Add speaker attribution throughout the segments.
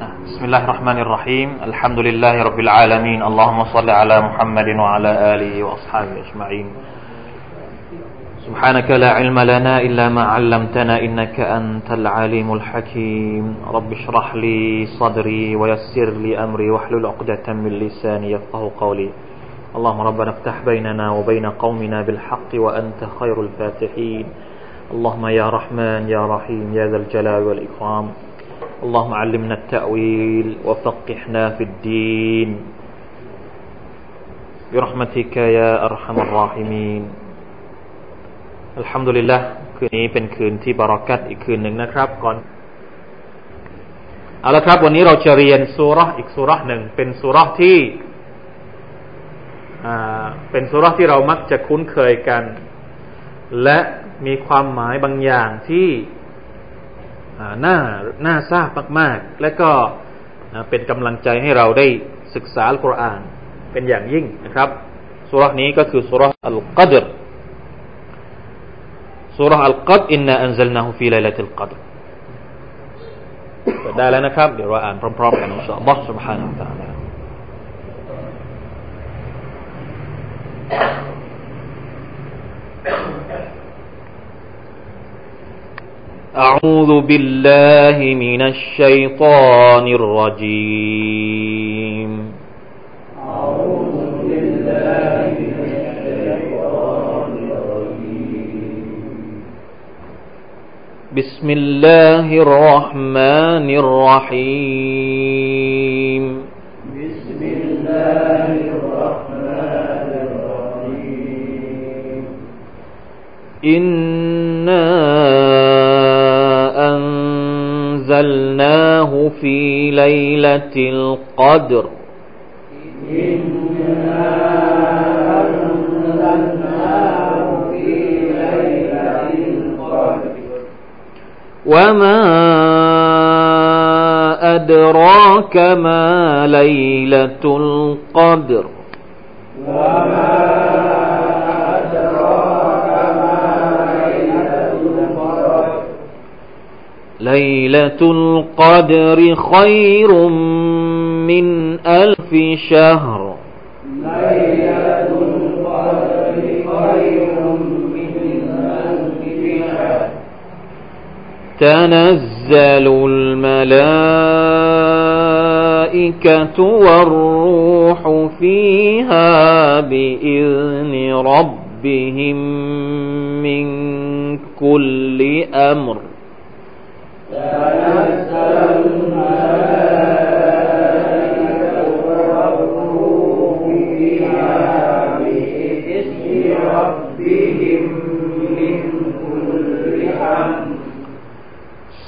Speaker 1: بسم الله الرحمن الرحيم الحمد لله رب العالمين اللهم صل على محمد وعلى آله وأصحابه أجمعين سبحانك لا علم لنا إلا ما علمتنا إنك أنت العليم الحكيم رب اشرح لي صدري ويسر لي أمري واحلل عقدة من لساني يفقه قولي اللهم ربنا افتح بيننا وبين قومنا بالحق وأنت خير الفاتحين اللهم يا رحمن يا رحيم يا ذا الجلال والإكرام اللهم علمنا التأويل وفقحنا في الدين برحمتك يا أرحم الراحمين الحمد لله คืนนี้เป็นคืนที่บารักัตอีกคืนหนึ่งนะครับก่อนเอาละครับ วันนี้เราจะเรียนสุรษอีกสุรษหนึ่ง เป็นสุรษที่เป็นสุรษที่เรามักจะคุ้นเคยกัน และมีความหมายบางอย่างที่ น่าน่าทราบมากๆ และก็เป็นกำลังใจให้เราได้ศึกษาอัลกุรอานเป็นอย่างยิ่งนะครับสุรนี้ก็คือสุรอัลกัดรสุรอัลกัดอินนาอันซัลนาฮูฟีไลลติลกัดรได้แล้วนะครับ เดี๋ยวเราอ่านพร้อมๆกันอินชาอัลลอฮ์ سبحانه และ تعالى أعوذ بالله من الشيطان الرجيم. أعوذ بالله من الشيطان الرجيم بسم الله الرحمن الرحيم بسم الله الرحمن الرحيم. إِنَّا أنزلناه في ليلة القدر. وما أدراك ما ليلة القدر. وما ليلة القدر خير من ألف شهر. ليلة القدر خير من ألف شهر تنزل الملائكة والروح فيها بإذن ربهم من كل أمر.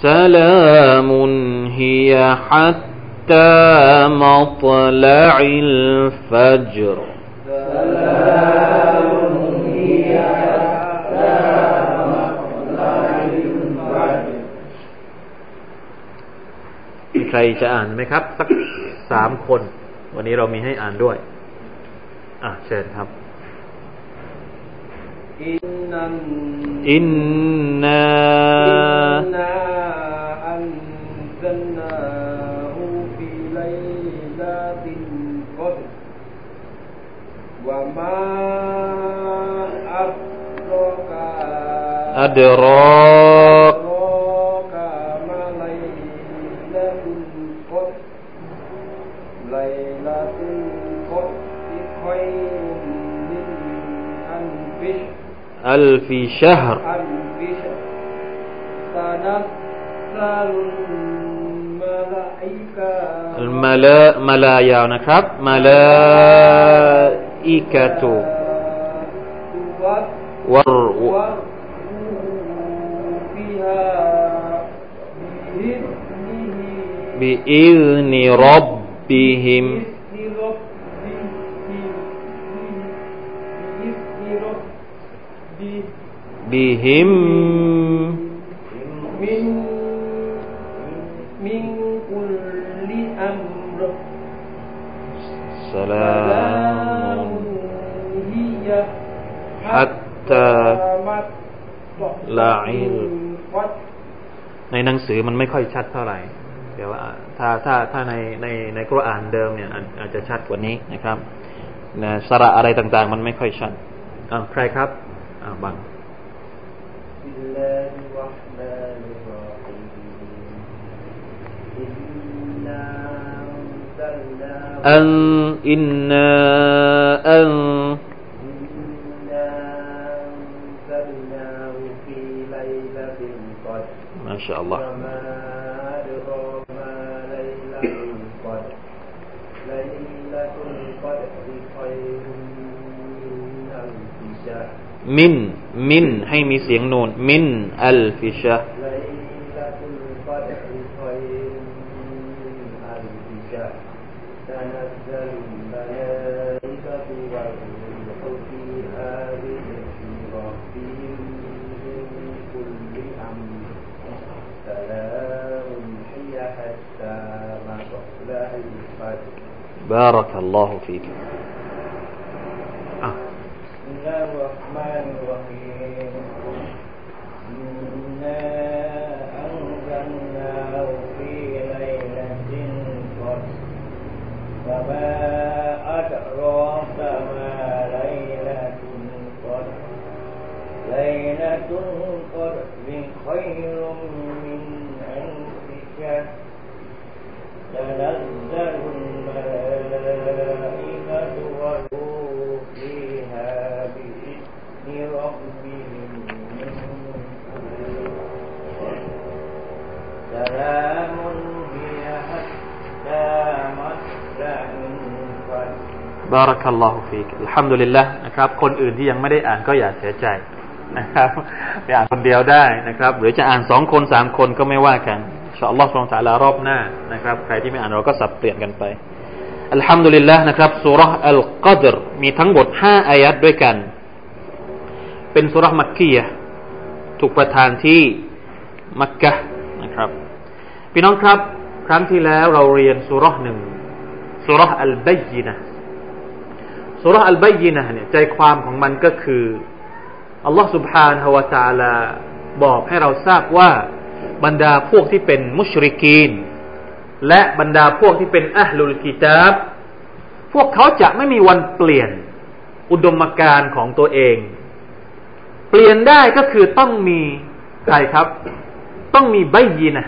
Speaker 1: سلام هي حتى مطلع الفجر. سلام รจะอ่านไหมครับ สักสามคน วันนี้เรามีให้อ่านด้วย อะเชิญครับอินนันอินนาอันซันนาฮูฟีไลลาตินกดวะมาอัดรอกาอัดรอ ألف شهر. تنزل الملائكة الملا ملايا نكب ملائكة. ور بإذن ربهم. بهم من من كل أمر سلام هي حتى لا علم ในหนังสือมันไม่ค่อยชัดเท่าไหร่ เดี๋ยวถ้าถ้าถ้าในในในกุรอานเดิมเนี่ยอาจจะชัดกว่านี้นะครับนะสระอะไรต่างๆ มันไม่ค่อยชัดอ่าใครครับอ่าบัง بسم الله الرحمن الرحيم. إنا أنزلناه أن إنا أن إنا أنزلناه في ليلة القدر. ما شاء الله. وما أدراك ما ليلة القدر ليلة القدر خير من ألف شهر من มินให้มีเสียงนูนมินอัลฟิชะบารักัลลอฮุฟีก บารักัลลอฮุฟิกอัลฮัมดุลิลละนะครับ คนอื่นที่ยังไม่ได้อ่านก็อย่าเสียใจนะครับไปอ่านคนเดียวได้นะครับ หรือจะอ่านสองคนสามคนก็ไม่ว่ากันอัลลอฮฺทรงสารารอบหน้านะครับ ใครที่ไม่อ่านเราก็สับเปลี่ยนกันไปอัลฮัมดุลิลละนะครับสุรษอัลกัดรมีทั้งหมดห้าอายัดด้วยกัน เป็นสุรษมักกียะถูกประทานที่มักกะนะครับ พี่น้องครับ ครั้งที่แล้วเราเรียนสุรษหนึ่งสุรษอัลบัยนะ สุรอัลบัยยินะเนี่ยใจความของมันก็คืออัลลอฮ์สุบฮานฮาวาตาลาบอกให้เราทราบว่าบรรดาพวกที่เป็นมุชริกีน และบรรดาพวกที่เป็นอัลลุลกิตาบพวกเขาจะไม่มีวันเปลี่ยนอุดมการณ์ของตัวเอง เปลี่ยนได้ก็คือต้องมีใครครับ ต้องมีใบยีนะ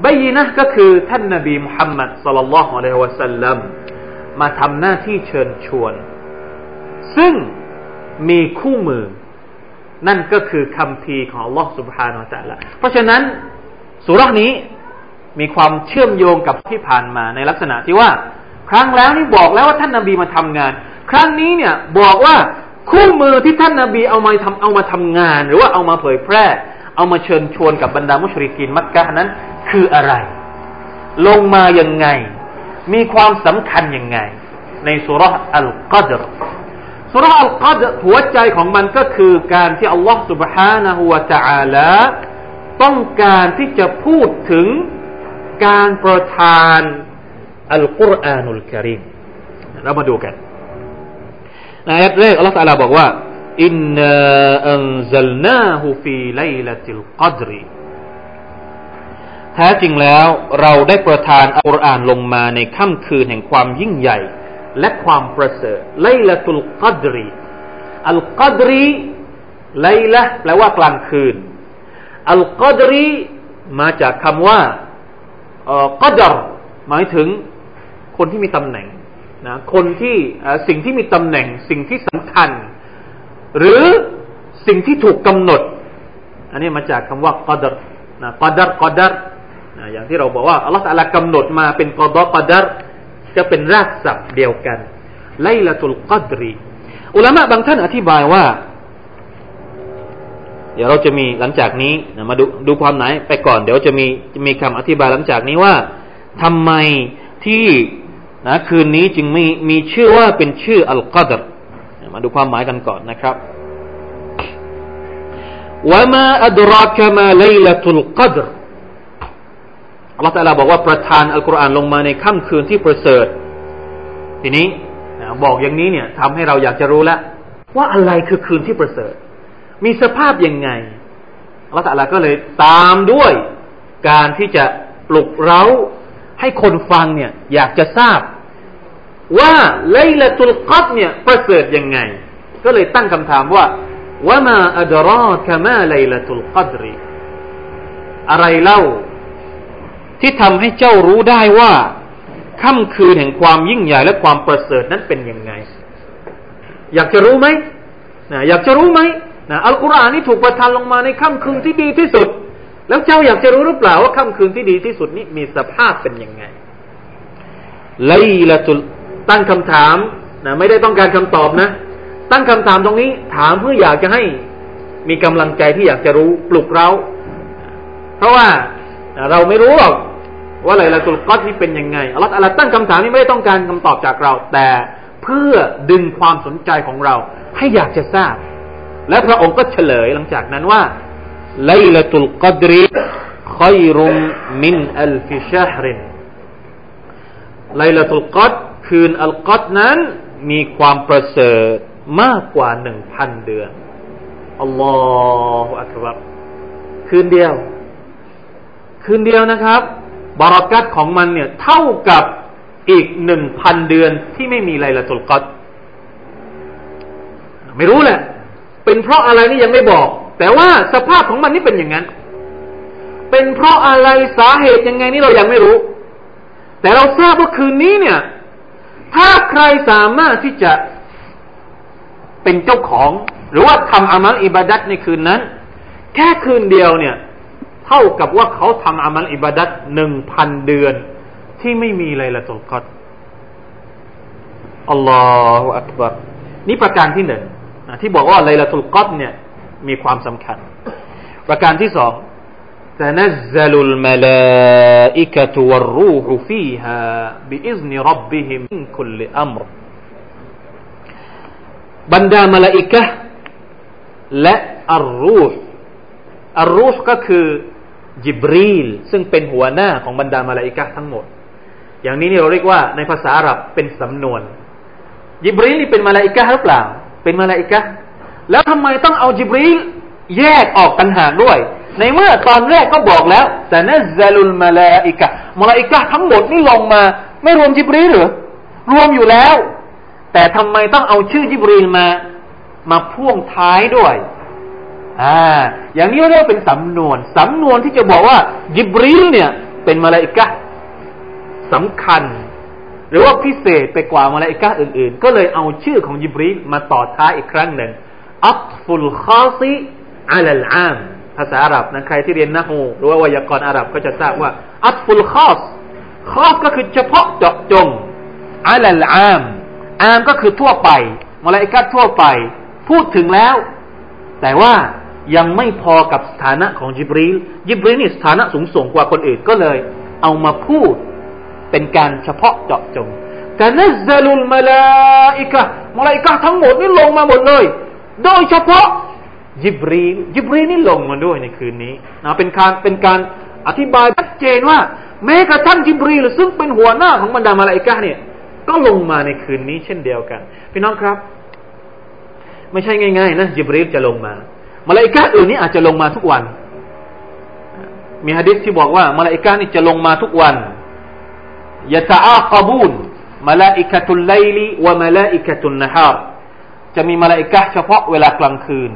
Speaker 1: ใบยีนะก็คือท่านนบีมุฮัมมัดสลลัลลอฮุอะลัยฮิวะสัลลัม มาทำหน้าที่เชิญชวน ซึ่งมีคู่มือนั่นก็คือคำพีของ Allah سبحانه และ تعالى เพราะฉะนั้นสุรานี้มีความเชื่อมโยงกับที่ผ่านมาในลักษณะที่ว่า ครั้งแล้วนี่บอกแล้วว่าท่านนาบีมาทำงาน ครั้งนี้เนี่ยบอกว่าคู่มือที่ท่านนาบีเอามาทำเอามาทำงาน หรือว่าเอามาเผยแพร่ เอามาเชิญชวนกับบรรดามุชริกินมักกะนั้น คืออะไร ลงมายังไง มีความสำคัญยังไง ในสุรอัลกัดรสุรอัลกัดหัวใจของมันก็คือการที่อัลลอฮฺ سبحانه และ تعالى ต้องการที่จะพูดถึงการประทานอัลกุรอานุลกิริมเรามาดูกันในอายัดแรกอัลลอฮฺ تعالى บอกว่าอินนาอันซัลนาฮูฟีไลลติลกัดรี แท้จริงแล้วเราได้ประทานอัลกุรอานลงมาในค่ำคืนแห่งความยิ่งใหญ่ และความประเสริฐليلة القدر القدر ليلة แปลว่ากลางคืน القدر มาจากคำว่ากัดรหมายถึงคนที่มีตำแหน่งนะคนที่สิ่งที่มีตำแหน่งสิ่งที่สำคัญ หรือสิ่งที่ถูกกำหนด อันนี้มาจากคำว่ากัดรนะกัดรกัดร อย่างที่เราบอกว่าอัลลอฮฺตะลากำหนดมาเป็นกัดรกัดรจะเป็นรากศัพท์เดียวกันไลละตุลกัดรีอุลามะบางท่านอธิบายว่า เดี๋ยวเราจะมีหลังจากนี้นมาดูดูความไหนไปก่อน เดี๋ยวจะมีจะมีคำอธิบายหลังจากนี้ว่าทำไมที่นะคืนนี้จึงมีมีชื่อว่าเป็นชื่ออัลกัดรมาดูความหมายกันก่อนนะครับว่ามาอัดรักมาไลละตุลกัดร อัลลอฮฺตะลาบอกว่าประทานอัลกุรอานลงมาในค่ำคืนที่ประเสริฐ ทีนี้บอกอย่างนี้เนี่ยทำให้เราอยากจะรู้แล้วว่าอะไรคือคืนที่ประเสริฐ มีสภาพยังไงอัลลอฮฺตะลาก็เลยตามด้วยการที่จะปลุกเร้าให้คนฟังเนี่ยอยากจะทราบ ว่าไลละตุลกัดเนี่ยประเสริฐยังไง ก็เลยตั้งคำถามว่าว่ามาอัดรอกมาไลละตุลกัดรีอะไรเล่า ที่ทำให้เจ้ารู้ได้ว่าค่ำคืนแห่งความยิ่งใหญ่และความประเสริฐนั้นเป็นยังไง อยากจะรู้ไหมนะอยากจะรู้ไหมนะอัลกุรอานนี่ถูกประทานลงมาในค่ำคืนที่ดีที่สุด แล้วเจ้าอยากจะรู้หรือเปล่าว่าค่ำคืนที่ดีที่สุดนี้มีสภาพเป็นยังไงไลละตุลตั้งคำถามนะไม่ได้ต้องการคำตอบนะ ตั้งคำถามตรงนี้ ถามเพื่ออยากจะให้มีกำลังใจที่อยากจะรู้ปลุกเรา เพราะว่าเราไม่รู้หรอก ว่าไลลาตุลกอดนี่เป็นยังไงอัลลอฮฺตั้งคำถามนี้ไม่ได้ต้องการคำตอบจากเรา แต่เพื่อดึงความสนใจของเรา ให้อยากจะทราบ และพระองค์ก็เฉลยหลังจากนั้นว่าไลลาตุลกอดรีขอยรุมมินอัลฟิชาฮรินไลลาตุลกอดคืนอัลกอดนั้นมีความประเสริฐมากกว่าหนึ่งพันเดือนอัลลอฮฺอักบัรคืนเดียว คืนเดียวนะครับ บารักัตของมันเนี่ยเท่ากับอีกหนึ่งพันเดือนที่ไม่มีไลละตุลกัดไม่รู้แหละ เป็นเพราะอะไรนี่ยังไม่บอก แต่ว่าสภาพของมันนี่เป็นอย่างนั้น เป็นเพราะอะไรสาเหตุยังไงนี่เรายังไม่รู้ แต่เราทราบว่าคืนนี้เนี่ย ถ้าใครสามารถที่จะเป็นเจ้าของ หรือว่าทำอามัลอิบาดัตในคืนนั้น แค่คืนเดียวเนี่ย ท่ากับว่าเขาทำอามัลอิบาดัตหนึ่งพันเดือน ที่ไม่มีอะไรละตุลกัดอัลลอฮฺอักบารนี่ประการที่หนึ่งที่บอกว่าอะไรละตุลกัดเนี่ยมีความสำคัญ ประการที่สอง تنزل الملائكة والروح فيها بإذن ربهم من كل أمر บรรดามาลาอิกะและอัลรูห์อัลรูห์ก็คือ จิบรีลซึ่งเป็นหัวหน้าของบรรดามาลาอิกะทั้งหมด อย่างนี้นี่เราเรียกว่าในภาษาอาหรับเป็นสำนวน จิบรีลนี่เป็นมาลาอิกะหรือเปล่า เป็นมาลาอิกะแล้วทำไมต้องเอาจิบรีลแยกออกกันหากด้วย ในเมื่อตอนแรกก็บอกแล้วแต่เนซาลุลมาลาอิกะมาลาอิกะทั้งหมดนี่ลงมา ไม่รวมจิบรีลหรือรวมอยู่แล้ว แต่ทำไมต้องเอาชื่อจิบรีลมา มาพ่วงท้ายด้วย อ่า อย่างนี้เรียกเป็นสำนวน สำนวนที่จะบอกว่ายิบรีลเนี่ย เป็นมาลาอิกะสำคัญ หรือว่าพิเศษไปกว่ามาลาอิกะอื่น ๆ ก็เลยเอาชื่อของยิบรีลมาต่อท้ายอีกครั้งหนึ่งอัตฟุลคาซีอัลลอามภาษาอาหรับนะใครที่เรียนนะฮูหรือว่าไวยากรณ์อาหรับก็จะทราบว่า عطف الخاص خاص ก็คือเฉพาะเจาะจงعلى العام عام ก็คือทั่วไปมาลาอิกะทั่วไป พูดถึงแล้ว แต่ว่า ยังไม่พอกับสถานะของจิบรีลจิบรีลนี่สถานะสูงส่งกว่าคนอื่นก็เลย เอามาพูดเป็นการเฉพาะเจาะจงتنزل الملائكة มาลาอิกะทั้งหมดนี่ลงมาหมดเลย โดยเฉพาะจิบรีลจิบรีลนี่ลงมาด้วยในคืนนี้นะเป็นการเป็นการอธิบายชัดเจนว่า แม้กระทั่งจิบรีลซึ่งเป็นหัวหน้าของบรรดามาลาอิกะเนี่ย ก็ลงมาในคืนนี้เช่นเดียวกัน พี่น้องครับ ไม่ใช่ง่ายๆนะจิบรีลจะลงมา มาลาอิกะอื่นนี้อาจจะลงมาทุกวัน มีฮะดิษที่บอกว่ามาลาอิกะนี่จะลงมาทุกวันيتعاقبون ملائكة الليل وملائكة النهار จะมีมาลาอิกะเฉพาะเวลากลางคืน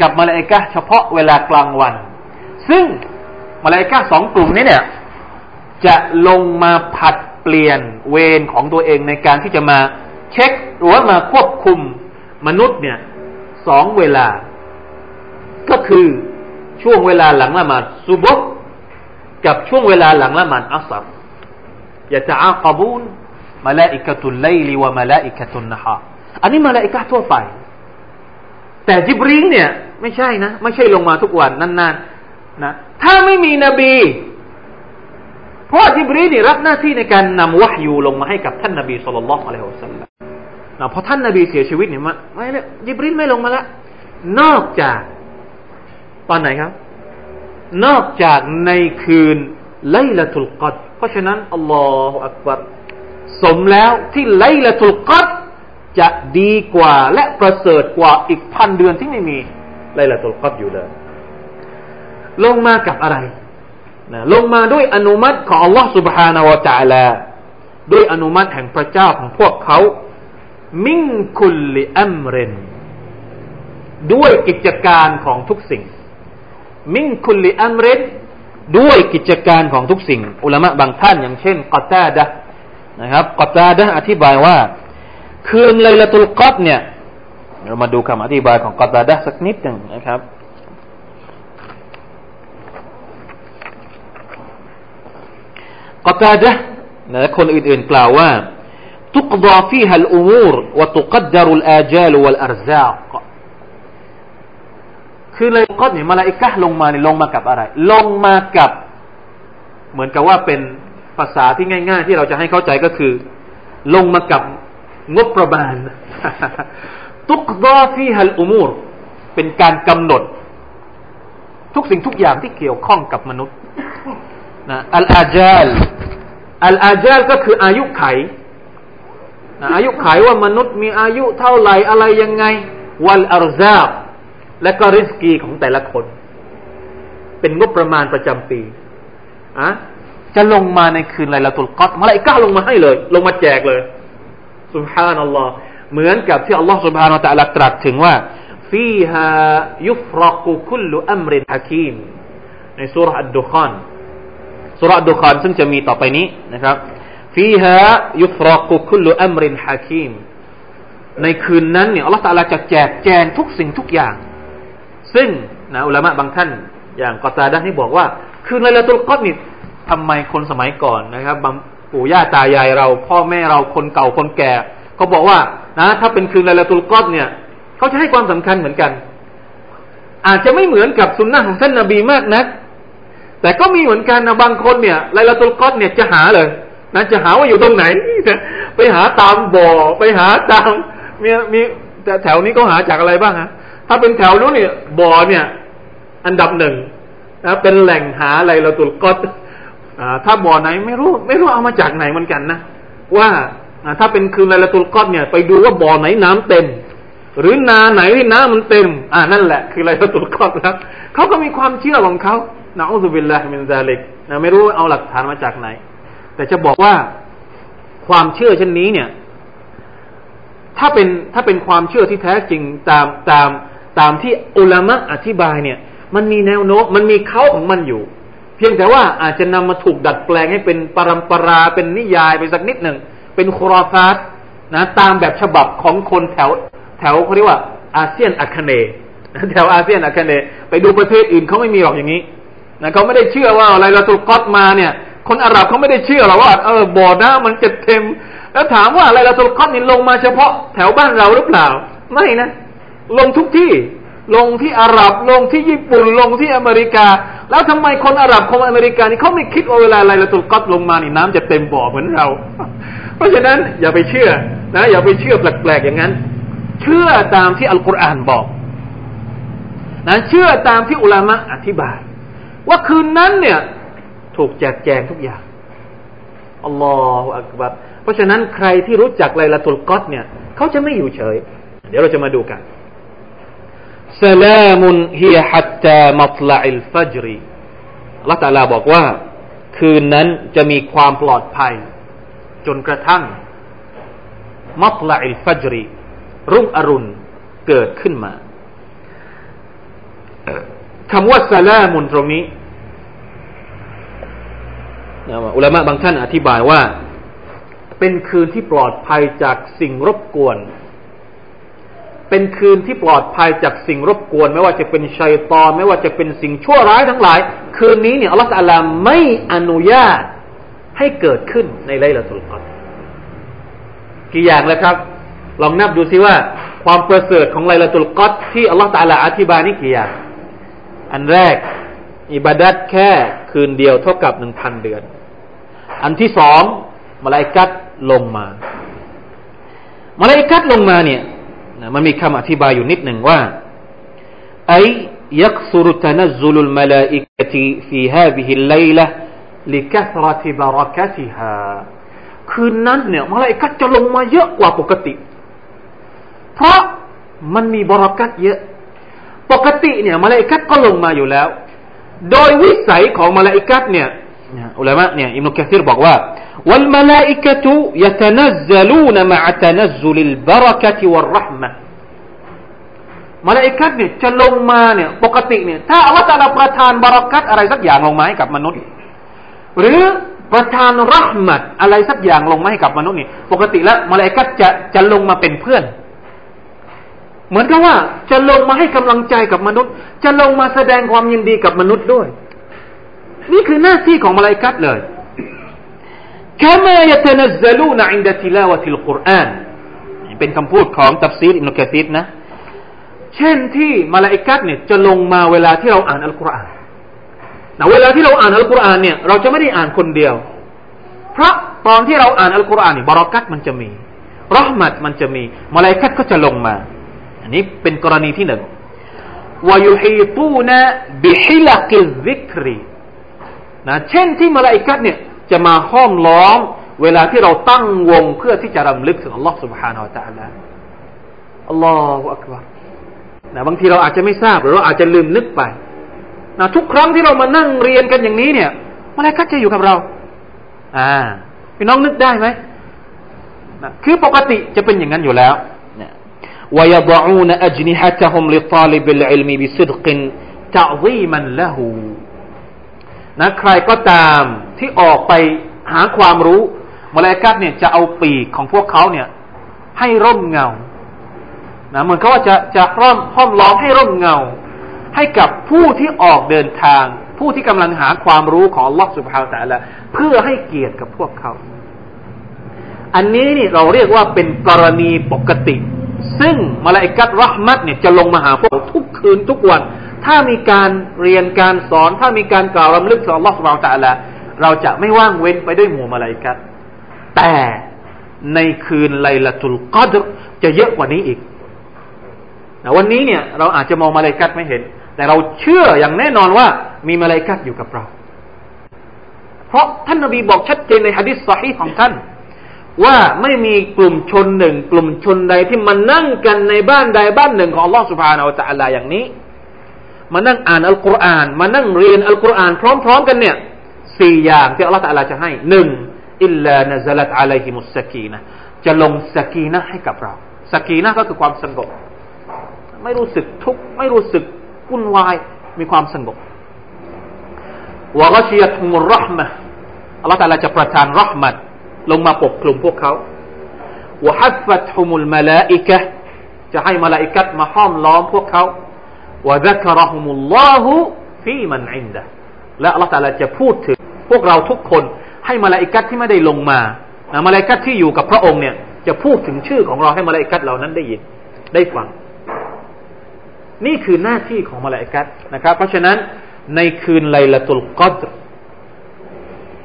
Speaker 1: กับมาลาอิกะเฉพาะเวลากลางวัน ซึ่งมาลาอิกะสองกลุ่มนี้เนี่ยจะลงมาผัดเปลี่ยนเวรของตัวเองในการที่จะมาเช็คหรือว่ามาควบคุมมนุษย์เนี่ยสองเวลา ก็คือช่วงเวลาหลังละหมาดซุบกกับช่วงเวลาหลังละหมาดอัสรยะตะอาคบูนมาลาอิกะตุลไลลีวะมาลาอิกะตุนนะฮะอันนี้มาลาอิกะทั่วไป แต่จิบรีนเนี่ย ไม่ใช่นะ ไม่ใช่ลงมาทุกวันนานๆนะถ้าไม่มีนบี เพราะจิบรีนี่รับหน้าที่ในการนำวะฮยูลงมาให้กับท่านนบีสุลต่านละฮ์อะลัยฮิวสัลลัมนะพอท่านนบีเสียชีวิตเนี่ยไม่เลยจิบรีนไม่ลงมาละนอกจาก ตอนไหนครับ นอกจากในคืนไลละทุลกัดเพราะฉะนั้นอัลลอฮฺอักบัรสมแล้วที่ไลละทุลกัดจะดีกว่าและประเสริฐกว่าอีกพันเดือนที่ไม่มีไลละทุลกัดอยู่เลย ลงมากับอะไร นะลงมาด้วยอนุมัติของ Allah سبحانه และ تعالى ด้วยอนุมัติแห่งพระเจ้าของพวกเขา มิงคุลลิอัมรินด้วยกิจการของทุกสิ่ง มิงคุลลิอัมรินด้วยกิจการของทุกสิ่ง อุลามะบางท่านอย่างเช่นกอตาดะนะครับกอตาดะอธิบายว่า คืนไลลาตุลกอดเนี่ยเรามาดูคำอธิบายของกอตาดะสักนิดหนึ่งนะครับกอตาดะนะคนอื่นๆกล่าวว่า تقضى فيها الأمور وتقدر الآجال والأرزاق คือเลยก็เนี่ยมาลาอิกะลงมาเนี่ยลงมากับอะไร ลงมากับ เหมือนกับว่าเป็นภาษาที่ง่าย ๆ ที่เราจะให้เข้าใจก็คือ ลงมากับงบประมาณ ตุกดอฟีฮัลอุมูร เป็นการกำหนด ทุกสิ่งทุกอย่างที่เกี่ยวข้องกับมนุษย์นะอัลอาจาลอัลอาจาลก็คืออายุไขนะอายุไขว่ามนุษย์มีอายุเท่าไหร่อะไรยังไง วัลอารซาบ และก็ริสกีของแต่ละคน เป็นงบประมาณประจำปีอะจะลงมาในคืนไลลาตุลกอดมาลายก้าลงมาให้เลย ลงมาแจกเลยสุบฮานัลลอฮ์เหมือนกับที่อัลลอฮ์สุบฮานาตะลาตรัสถึงว่าฟีฮายุฟรักุคุลอัมรินฮะคีมในสุรษอัดดุคอนสุรษอัดดุคอนซึ่งจะมีต่อไปนี้นะครับฟีฮายุฟรักุคุลอัมรินฮะคีมในคืนนั้นเนี่ยอัลลอฮ์ตะลาจะแจกแจงทุกสิ่งทุกอย่าง ซึ่งนะอุลามะบางท่าน อย่างกอตาดานี่บอกว่า คือในละตุลกอดนี่ทำไมคนสมัยก่อนนะครับบางปู่ย่าตายายเรา พ่อแม่เราคนเก่าคนแก่เขาบอกว่านะ ถ้าเป็นคืนในละตุลกอดเนี่ยเขาจะให้ความสำคัญเหมือนกัน อาจจะไม่เหมือนกับสุนนะของท่านนาบีมากนักแต่ก็มีเหมือนกันนะบางคนเนี่ยไลลาตุลกอดเนี่ยจะหาเลยนะจะหาว่าอยู่ตรงไหน ไปหาตามบ่อ ไปหาตามมีมีแต่แถวนี้ก็หาจากอะไรบ้างฮะ ถ้าเป็นแถวนู้นเนี่ยบ่อเนี่ย อันดับหนึ่งนะเป็นแหล่งหาอะไรเราตุลกอดถ้าบ่อไหนไม่รู้ ไม่รู้เอามาจากไหนเหมือนกันนะว่าถ้าเป็นคืนไรละตุลกอดเนี่ยไปดูว่าบ่อไหนน้ำเต็ม หรือนาไหนที่น้ำมันเต็ม อ่านั่นแหละคือไรละตุลกอดครับเขาก็มีความเชื่อของเขานะอุบิลลาฮิมินซาลิกนะไม่รู้เอาหลักฐานมาจากไหน แต่จะบอกว่าความเชื่อเช่นนี้เนี่ย ถ้าเป็นถ้าเป็นความเชื่อที่แท้จริงตามตาม ตามที่อุลามะอธิบายเนี่ย มันมีแนวโน้มมันมีเขาของมันอยู่ เพียงแต่ว่าอาจจะนำมาถูกดัดแปลงให้เป็นปรำปราเป็นนิยายไปสักนิดหนึ่ง เป็นครอฟาสนะตามแบบฉบับของคนแถวแถวเขาเรียกว่าอาเซียนอัคเนแถวอาเซียนอัคเนไปดูประเทศอื่นเขาไม่มีหรอกอย่างนี้นะเขาไม่ได้เชื่อว่าอะไรเราถูกก๊อตมาเนี่ย คนอาหรับเขาไม่ได้เชื่อหรอกว่าเออบ่อน้ำมันจะเต็ม แล้วถามว่าอะไรเราถูกก๊อตนี่ลงมาเฉพาะแถวบ้านเราหรือเปล่า ไม่นะ ลงทุกที่ ลงที่อาหรับลงที่ญี่ปุ่นลงที่อเมริกา แล้วทำไมคนอาหรับคนอเมริกานี่เขาไม่คิดว่าเวลาอะไรละตุลกัดลงมานี่น้ำจะเต็มบ่อเหมือนเรา เพราะฉะนั้นอย่าไปเชื่อนะอย่าไปเชื่อแปลกๆอย่างนั้น เชื่อตามที่อัลกุรอานบอกนะเชื่อตามที่อุลามะอธิบาย ว่าคืนนั้นเนี่ยถูกแจกแจงทุกอย่างอัลลอฮฺอักบัรเพราะฉะนั้นใครที่รู้จักไลลาตุลกอดเนี่ยเขาจะไม่อยู่เฉย เดี๋ยวเราจะมาดูกัน สลามุนฮียฮัตตามัตลาอิลฟัจรีละตาลาบอกว่า คืนนั้นจะมีความปลอดภัย จนกระทั่ง มัตลาอิลฟัจรี รุ่งอรุณเกิดขึ้นมาคำว่าสลามุนตรงนี้อุลามะบางท่านอธิบายว่า เป็นคืนที่ปลอดภัยจากสิ่งรบกวน เป็นคืนที่ปลอดภัยจากสิ่งรบกวน ไม่ว่าจะเป็นชัยตอน ไม่ว่าจะเป็นสิ่งชั่วร้ายทั้งหลาย คืนนี้เนี่ยอัลลอฮฺตะลาไม่อนุญาตให้เกิดขึ้นในไลลาตุลกอดกี่อย่างเลยครับ ลองนับดูซิว่า ความประเสริฐของไลลาตุลกอดที่อัลลอฮฺตะลาอธิบายนี่กี่อย่าง อันแรก อิบาดัดแค่คืนเดียวเท่ากับหนึ่งพันเดือน อันที่สองมาลายกัดลงมามาลายกัดลงมาเนี่ย มันมีคำอธิบายอยู่นิดหนึ่งว่าไอ يكثر تنزل الملائكة في هذه الليلة لكثرة بركتها คืนนั้นเนี่ยมาลายกัจะลงมาเยอะกว่าปกติ เพราะมันมีบรักัตเยอะ ปกติเนี่ยมาลายกัก็ลงมาอยู่แล้ว โดยวิสัยของมาลาอิกัตเนี่ยอุลามะเนี่ยอิมนุกะซีรบอกว่า والملائكة يتنزلون مع تنزل البركة والرحمة มาลาอิกัตเนี่ยจะลงมาเนี่ยปกติเนี่ยถ้าอัลลอฮฺจะประทานบารักัตอะไรสักอย่างลงมาให้กับมนุษย์ หรือประทานรัหมัดอะไรสักอย่างลงมาให้กับมนุษย์นี่ปกติแล้วมาลาอิกัตจะจะลงมาเป็นเพื่อน เหมือนกับว่าจะลงมาให้กำลังใจกับมนุษย์ จะลงมาแสดงความยินดีกับมนุษย์ด้วย นี่คือหน้าที่ของมาลาอิกัตเลย كما يتنزلون عند تلاوة القرآن เป็นคำพูดของตัฟซีรอิมนุกะซีดนะเช่นที่มาลาอิกัสเนี่ยจะลงมาเวลาที่เราอ่านอัลกุรอานนะเวลาที่เราอ่านอัลกุรอานเนี่ยเราจะไม่ได้อ่านคนเดียว เพราะตอนที่เราอ่านอัลกุรอานเนี่ยบารักัตมันจะมีรหมัดมันจะมีมาลาอิกัสก็จะลงมา อันนี้เป็นกรณีที่หนึ่งวายุฮีตูนะบิฮิลักิซิกรีนะเช่นที่มาลาอิกัสเนี่ย จะมาห้อมล้อม เวลาที่เราตั้งวงเพื่อที่จะรำลึกถึงอัลลอฮ์ سبحانه และ تعالى อัลลอฮฺอักบารนะบางทีเราอาจจะไม่ทราบหรือเราอาจจะลืมนึกไปนะทุกครั้งที่เรามานั่งเรียนกันอย่างนี้เนี่ยมาลายกัจะอยู่กับเรา อ่าพี่น้องนึกได้ไหมนะคือปกติจะเป็นอย่างนั้นอยู่แล้วนะ ويضعون أجنحتهم لطالب العلم بصدق تعظيما له นะใครก็ตาม ที่ออกไปหาความรู้มาลากัดเนี่ยจะเอาปีกของพวกเขาเนี่ย ให้ร่มเงานะเหมือนเขาว่าจะจะร่อมห้อมล้อมให้ร่มเงา ให้กับผู้ที่ออกเดินทาง ผู้ที่กำลังหาความรู้ของลอสุภาแต่ละเพื่อให้เกียรติกับพวกเขา อันนี้นี่เราเรียกว่าเป็นกรณีปกติ ซึ่งมาลาอิกัตรหมัดเนี่ยจะลงมาหาพวกทุกคืนทุกวัน ถ้ามีการเรียนการสอน ถ้ามีการกล่าวรำลึกถึงลอสุภาแต่ละ เราจะไม่ว่างเว้นไปด้วยหมู่มาลาอิกัตแต่ในคืนไลละตุลกอดจะเยอะกว่านี้อีกนะวันนี้เนี่ยเราอาจจะมองมาลายกัดไม่เห็น แต่เราเชื่ออย่างแน่นอนว่ามีมาลายกัดอยู่กับเรา เพราะท่านนบีบอกชัดเจนในฮะดิษสฮีของท่าน ว่าไม่มีกลุ่มชนหนึ่ง กลุ่มชนใดที่มานั่งกันในบ้านใดบ้านหนึ่งของอัลลอฮฺสุบฮานาอัลตะลาอย่างนี้ มานั่งอ่านอัลกุรอาน มานั่งเรียนอัลกุรอานพร้อม ๆ กันเนี่ย สี่อย่างที่อัลลอฮฺตะลาจะให้หนึ่งอิลลานซลัตอะลัยฮิมุสกีนะจะลงสกีนะให้กับเราสกีนะก็คือความสงบ ไม่รู้สึกทุกข์ไม่รู้สึกวุ่นวายมีความสงบวะกชียตุมุรหมะอัลลอฮฺตาลาจะประทานรหมัดลงมาปกคลุมพวกเขาวะฮัฟัตฮุมุลมาลาอิกะจะให้มาลาอิกัดมาห้อมล้อมพวกเขาวะซักรหุมุลลอฮุฟีมันอินดะและอัลลอฮฺตาลาจะพูดถึง พวกเราทุกคนให้มาลาอิกัดที่ไม่ได้ลงมามาลาอิกัดที่อยู่กับพระองค์เนี่ยจะพูดถึงชื่อของเราให้มาลาอิกัดเหล่านั้นได้ยินได้ฟัง นี่คือหน้าที่ของมาลาอิกัสนะครับ เพราะฉะนั้นในคืนไลละตุลกอด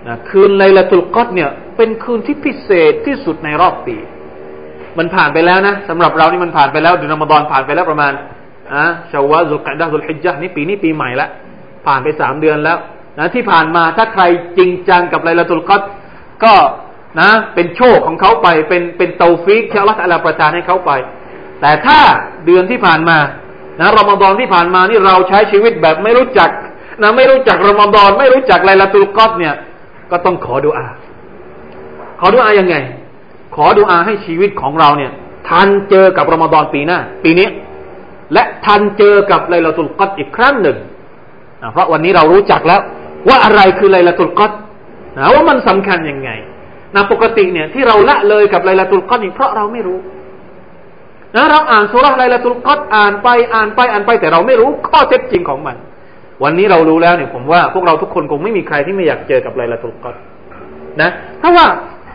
Speaker 1: นะคืนไลละตุลกอดเนี่ยเป็นคืนที่พิเศษที่สุดในรอบปี มันผ่านไปแล้วนะสำหรับเรานี่มันผ่านไปแล้วเดือนอมฎอนผ่านไปแล้วประมาณอะชาวะซุลกะดะซุลฮิจญะนี่ปีนี้ปีใหม่ล้วผ่านไปสามเดือนแล้ว นะที่ผ่านมาถ้าใครจริงจังกับไลละตุลกอดก็นะเป็นโชคของเขาไปเป็นเป็นเตาฟิกที่อัลลอฮฺประทานให้เขาไป แต่ถ้าเดือนที่ผ่านมานะรอมฎอนที่ผ่านมานี่เราใช้ชีวิตแบบไม่รู้จักนะไม่รู้จักรอมฎอนไม่รู้จักไลลาตุลกอดเนี่ย ก็ต้องขอดุอา ขอดุอายังไง ขอดุอาให้ชีวิตของเราเนี่ย ทันเจอกับรอมฎอนปีหน้า ปีนี้ และทันเจอกับไลลาตุลกอดอีกครั้งหนึ่งนะเพราะวันนี้เรารู้จักแล้ว ว่าอะไรคือไลลาตุลกอดนะว่ามันสำคัญยังไงนะปกติเนี่ยที่เราละเลยกับไลลาตุลกอดนี่เพราะเราไม่รู้นะเราอ่านสุราไลลาตุลกัดอ่านไปอ่านไปอ่านไปแต่เราไม่รู้ข้อเท็จจริงของมัน วันนี้เรารู้แล้วเนี่ยผมว่าพวกเราทุกคนคงไม่มีใครที่ไม่อยากเจอกับไลลาตุลกัดนะเพราะว่า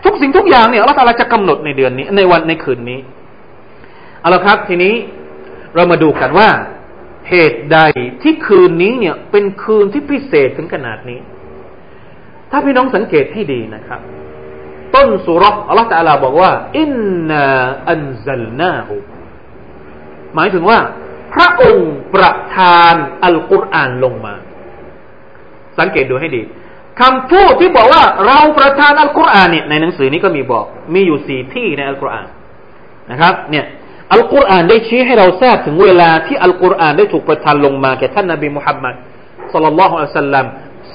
Speaker 1: ทุกสิ่งทุกอย่างเนี่ยเราตาจะกำหนดในเดือนนี้ในวันในคืนนี้เอาละครับทีนี้เรามาดูกันว่า เหตุใดที่คืนนี้เนี่ย เป็นคืนที่พิเศษถึงขนาดนี้ ถ้าพี่น้องสังเกตให้ดีนะครับ ต้นสุรอัลลอฮฺตาลาบอกว่า อินนาอันซัลนาหูหมายถึงว่า พระองค์ประทานอัลกุรอานลงมา สังเกตดูให้ดีคำพูดที่บอกว่าเราประทานอัลกุรอานเนี่ยในหนังสือนี้ก็มีบอก มีอยู่สี่ที่ในอัลกุรอานนะครับ เนี่ย อัลกุรอานได้ชี้ให้เราทราบถึงเวลาที่อัลกุรอานได้ถูกประทานลงมาแก่ท่านนบีมุฮัมมัดสัลลัลลอฮุอะลัยฮิสัลลัม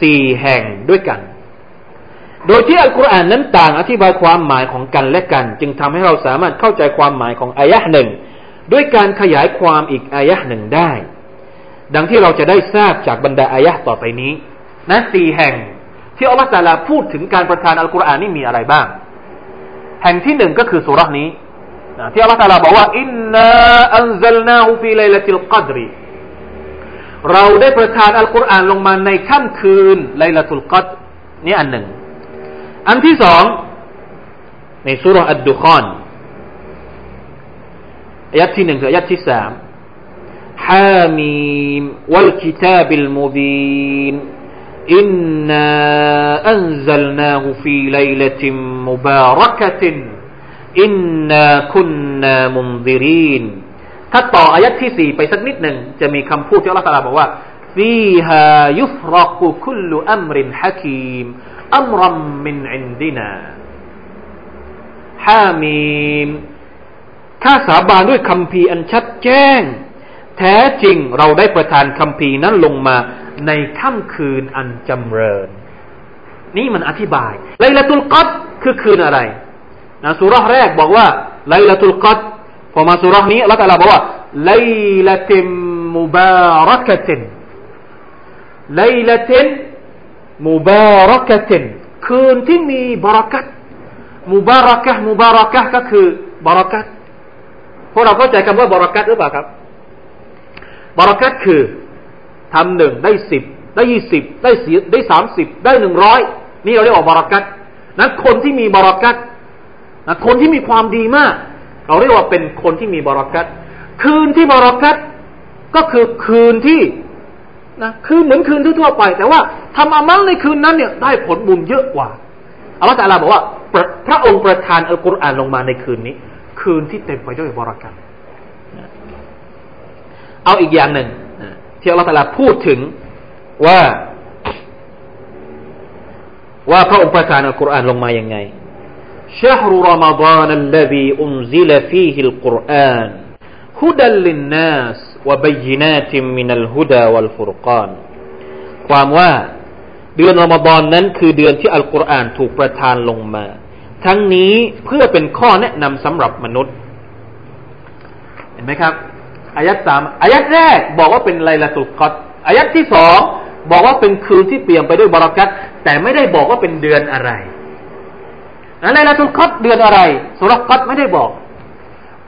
Speaker 1: สี่แห่งด้วยกัน โดยที่อัลกุรอานนั้นต่างอธิบายความหมายของกันและกัน จึงทำให้เราสามารถเข้าใจความหมายของอายะห์หนึ่ง ด้วยการขยายความอีกอายะห์หนึ่งได้ ดังที่เราจะได้ทราบจากบรรดาอายะห์ต่อไปนี้นะสี่แห่งที่อัลลอฮฺตาลาพูดถึงการประทานอัลกุรอานนี่มีอะไรบ้าง แห่งที่หนึ่งก็คือสุรานี้ ที่อัลลอฮฺตาลาบอกว่าอินนาอันซัลนาฮูฟีไลลติลกัดรีเราได้ประทานอัลกุรอานลงมาในค่ำคืนไลลาตุลกัดนี่อันหนึ่ง อันที่สองในสุรอัดดุคอนอายัดที่หนึ่งถึงอายัดที่สามฮามีมวัลกิตาบิลมุบีน إنا أنزلناه في ليلة مباركة إنا كنا منذرين ถ้าต่ออายัดที่สี่ไปสักนิดหนึ่งจะมีคำพูดที่อัลลอฮฺตาลาบอกว่าفيها يفرق كل أمر حكيم أمرا من عندنا حم ข้าสาบานด้วยคัมภีร์อันชัดแจ้ง แท้จริงเราได้ประทานคัมภีร์นั้นลงมาในค่ำคืนอันจำเริญ นี่มันอธิบายไลละตุลกัดคือคืนอะไร นะสุราแรกบอกว่าไลลาตุลกัดพอมาสุรานี้อัลลอฮฺบอกว่าไลลาติมมุบารักตินไลลาตินมุบารักตินคืนที่มีบารักัตมุบารักะมุบารักะก็คือบารักัตพวกเราเข้าใจคำว่าบารักัตหรือเปล่าครับบารักัตคือทำหนึ่งได้สิบได้ยี่สิบได้สี่ได้สามสิบได้หนึ่งร้อยนี่เราเรียกว่าบารักัตนั้นคนที่มีบารักัต นะคนที่มีความดีมาก เราเรียกว่าเป็นคนที่มีบารักัตคืนที่บารักัตก็คือคืนที่นะคือเหมือนคืนทั่วไป แต่ว่าทำอามัลในคืนนั้นเนี่ยได้ผลบุญเยอะกว่าอัลลอฮฺตาลาบอกว่าพระองค์ประทานอัลกุรอานลงมาในคืนนี้ คืนที่เต็มไปด้วยบารักัตเอาอีกอย่างหนึ่งที่อัลลอฮฺตาลาพูดถึงว่า ว่าพระองค์ประทานอัลกุรอานลงมาอย่างไง شهر رمضان الذي أنزل فيه القرآن هدى للناس وبينات من الهدى والفرقان ความว่าเดือนรอมฎอนนั้นคือเดือนที่อัลกุรอานถูกประทานลงมา ทั้งนี้เพื่อเป็นข้อแนะนำสำหรับมนุษย์ เห็นไหมครับอายัดสามอายัดแรกบอกว่าเป็นไลลาตุลกอดอายัดที่สองบอกว่าเป็นคืนที่เปี่ยมไปด้วยบารักัตแต่ไม่ได้บอกว่าเป็นเดือนอะไร นั้นไลลาตุลกอดเดือนอะไรสุรกัดไม่ได้บอก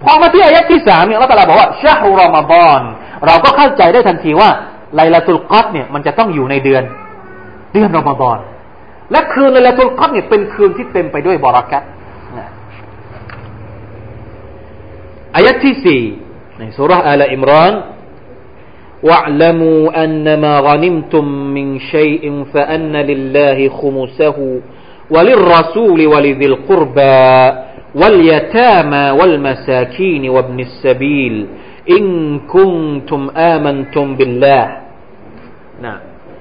Speaker 1: พอมาที่อายัดที่สามเนี่ยอัลลอฮฺบอกว่าชาฮุรอมฎอนเราก็เข้าใจได้ทันทีว่าไลลาตุลกอดเนี่ยมันจะต้องอยู่ในเดือน เดือนรอมฎอนและคืนไลลาตุลกอดเนี่ยเป็นคืนที่เต็มไปด้วยบารักัตอายัดที่สี่ในสุรษอัลอิมราน واعلموا أن ما غنمتم من شيء فأن لله خمسه وللرسول ولذي القربى واليتامى والمساكين وابن السبيل إن كنتم آمنتم بالله นะ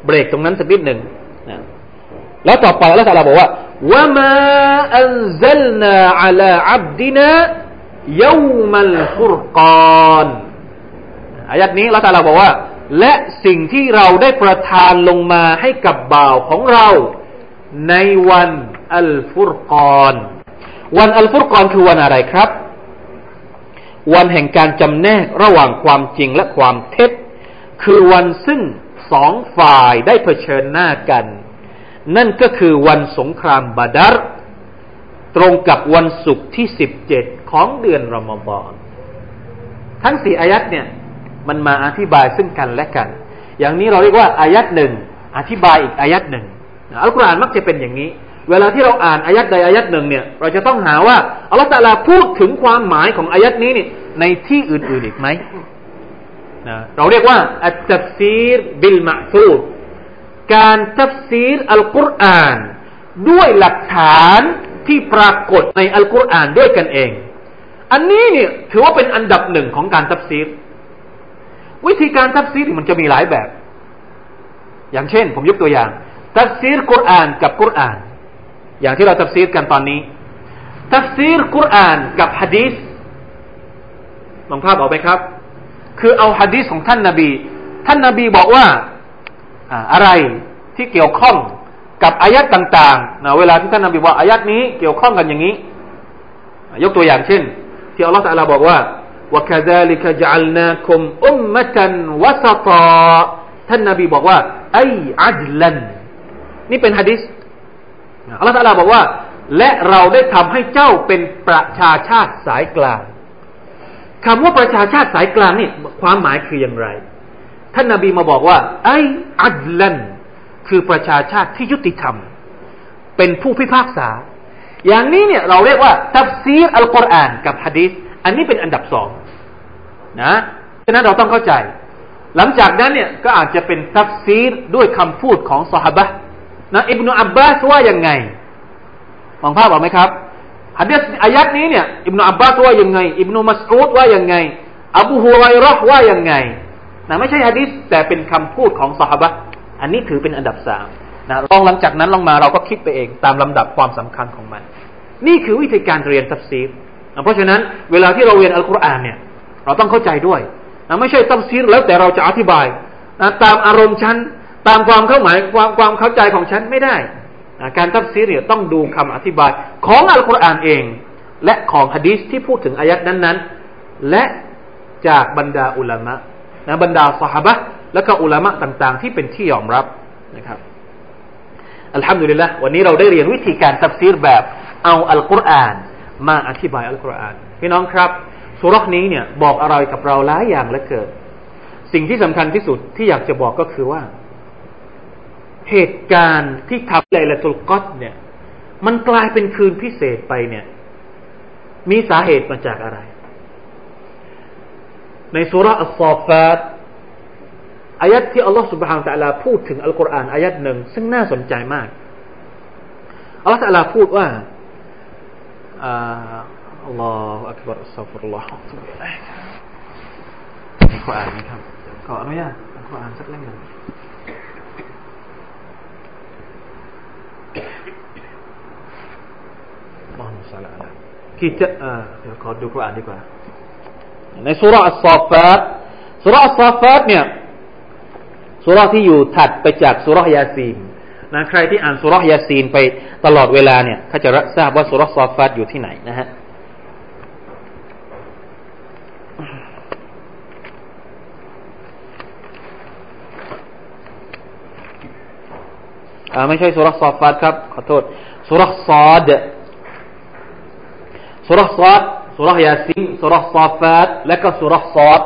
Speaker 1: เบรกตรงนั้นสักนิดหนึ่งนะแล้วต่อไปแล้วตาลาบอกว่า وما أنزلنا على عبدنا ยามัลฟุรกอนอายัดนี้ละตาลาบอกว่า และสิ่งที่เราได้ประทานลงมาให้กับบ่าวของเรา ในวันอัลฟุรกอนวันอัลฟุรกอนคือวันอะไรครับ วันแห่งการจำแนกระหว่างความจริงและความเท็จ คือวันซึ่งสองฝ่ายได้เผชิญหน้ากัน นั่นก็คือวันสงครามบาดาร์ตรงกับวันศุกร์ที่สิบเจ็ดของเดือนรอมฎอนทั้งสี่อายัดเนี่ย มันมาอธิบายซึ่งกันและกัน อย่างนี้เราเรียกว่าอายัดหนึ่งอธิบายอีกอายัดหนึ่ง อัลกุรอานมักจะเป็นอย่างนี้ เวลาที่เราอ่านอายัดใดอายัดหนึ่งเนี่ย เราจะต้องหาว่าอัลลอฮฺตาลาพูดถึงความหมายของอายัดนี้เนี่ยในที่อื่นๆอีกไหมนะเราเรียกว่าالتفسير بالمأثور การตัฟซีรอัลกุรอาน ด้วยหลักฐานที่ปรากฏในอัลกุรอานด้วยกันเอง อันนี้เนี่ยถือว่าเป็นอันดับหนึ่งของการตัฟซีรวิธีการตัฟซีรมันจะมีหลายแบบ อย่างเช่น ผมยกตัวอย่าง ทับซีรกุรอานกับกุรอาน อย่างที่เราทับซีรกันตอนนี้ ทับซีรกุรอานกับฮะดีษมองภาพออกไหมครับ คือเอาฮะดีษของท่านนาบี ท่านนาบีบอกว่า อะไรที่เกี่ยวข้องกับอายัดต่างๆนะเวลาที่ท่านนบีบอกอายัดนี้เกี่ยวข้องกันอย่างนี้ ยกตัวอย่างเช่น ที่อัลลอฮฺตะลาบอกว่า وكذلك جعلناكم أمة وسطا ท่านนบีบอกว่าไออัจลัน นี่เป็นฮะดิษอัลลอฮฺตะลาบอกว่า และเราได้ทำให้เจ้าเป็นประชาชาติสายกลางคำว่าประชาชาติสายกลางนี่ความหมายคืออย่างไร ท่านนาบีมาบอกว่า ไออัจลันคือประชาชาติที่ยุติธรรม เป็นผู้พิพากษา อย่างนี้เนี่ยเราเรียกว่า ตัฟซีรอัลกุรอานกับฮะดีษอันนี้เป็นอันดับสองนะฉะนั้นเราต้องเข้าใจ หลังจากนั้นเนี่ยก็อาจจะเป็นตัฟซีรด้วยคำพูดของสหบะ นะอิบนุอับบาสว่ายังไงมองภาพออกไหมครับฮะดีษอายัดนี้เนี่ยอิบนุอับบาสว่ายังไงอิบนุมัสอูดว่ายังไง อบูฮุไรรอว่ายังไงนะไม่ใช่ฮะดีษแต่เป็นคำพูดของสหบะอันนี้ถือเป็นอันดับสามนะลองหลังจากนั้นลองมาเราก็คิดไปเองตามลำดับความสำคัญของมัน นี่คือวิธีการเรียนตัฟซีรเพราะฉะนั้นเวลาที่เราเรียนอัลกุรอานเนี่ย เราต้องเข้าใจด้วยนะไม่ใช่ตัฟซีรแล้วแต่เราจะอธิบายนะตามอารมณ์ฉัน ตามความเข้าหมายความความเข้าใจของฉันไม่ได้ การตัฟซีรเนี่ยต้องดูคำอธิบายของอัลกุรอานเอง และของฮะดีษที่พูดถึงอายัดนั้นๆ และจากบรรดาอุลามะนะบรรดาสหบะและก็อุลามะต่างๆ ที่เป็นที่ยอมรับนะครับالحمد لله วันนี้เราได้เรียนวิธีการตัฟซีรแบบเอาอัลกุรอาน มาอธิบายอัลกุรอานพี่น้องครับสุรษนี้เนี่ยบอกอะไรกับเราหลายอย่างเหลือเกินสิ่งที่สำคัญที่สุดที่อยากจะบอกก็คือว่า เหตุการณ์ที่ทำไลละตุลกอตเนี่ย มันกลายเป็นคืนพิเศษไปเนี่ย มีสาเหตุมาจากอะไร ในสุรอัลซอฟาตอายัดที่อัลลอฮฺสุบฮานตะลาพูดถึงอัลกุรอานอายัดหนึ่งซึ่งน่าสนใจมากอัลลอฮฺตะลาพูดว่าอัลลอฮฺอักบารอัสซาฟุรลลอฮฺในกุรอานนะครับขออนุญาตอัลกุรอานสักเล่มหนึ่ง อัลลอฮฺสัลลัลลอฮฺกิจเออเดี๋ยวขอดูกุรอานดีกว่า ในสุรอัลซอฟาตสุรอัลซอฟาตเนี่ยสุราที่อยู่ถัดไปจากสุรยาซีนนะใครที่อ่านสุรยาซีนไปตลอดเวลาเนี่ยเขาจะทราบว่าสุรซอฟาตอยู่ที่ไหนนะฮะ ไม่ใช่สุรซอฟาตครับ ขอโทษสุรซอดสุรซอดสุรยาซีนสุรซอฟาตและก็สุรซอด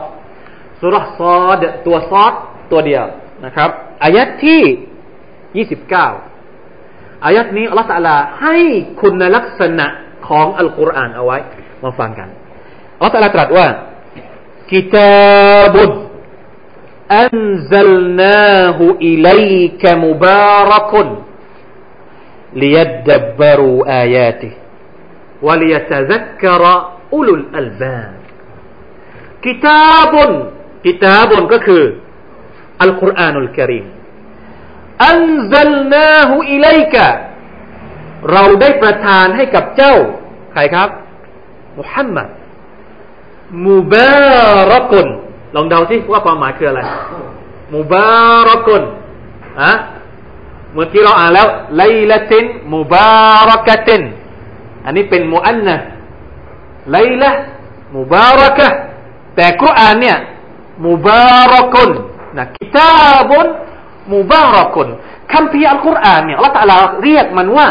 Speaker 1: สุรซอดตัวซอดตัวเดียวนะครับอายัดที่ยี่สิบเก้าอายัดนี้อัลลอฮฺตะลาให้คุณลักษณะของอัลกุรอานเอาไว้มาฟังกันอัลลอฮฺตะลาตรัสว่ากิตาบุ أنزلناه إليك مبارك ليدبروا آياته وليتذكر أولو الألباب كتاب كتاب ก็คืออัลกุรอานุลกิริมอันซัลนาหูอิเลกะเราได้ประทานให้กับเจ้า ใครครับ มุฮัมมัดมุบารักุน ลองเดาที่ว่าความหมายคืออะไรมุบารักุนอะเมื่อกี้เราอ่านแล้วไลละตินมุบารักตินอันนี้เป็นมุอันนะไลละมุบารักะแต่กุรอานเนี่ยมุบารักุนนะกิตาบุนมุบารักุนคำพีอัลกุรอานเนี่ยลลอฮฺตะลาเรียกมันว่า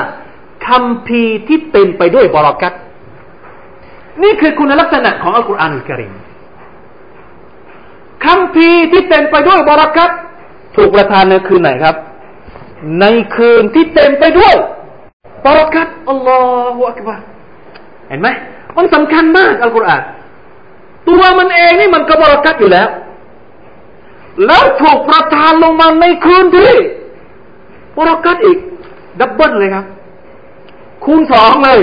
Speaker 1: คำพีที่เป็นไปด้วยบรากัตนี่คือคุณลักษณะของอัลกุรอานอัลกิริม คำพีที่เต็มไปด้วยบรากัตถูกประทานในคืนไหนครับ ในคืนที่เต็มไปด้วยบรากัตอัลลอฮฺอักบารเห็นไหมมันสำคัญมากอัลกุรอานตัวมันเองนี่มันก็บรากัตอยู่แล้ว แล้วถูกประทานลงมาในคืนที่บรากัดอีก ดับเบิลเลยครับ คูณสองเลย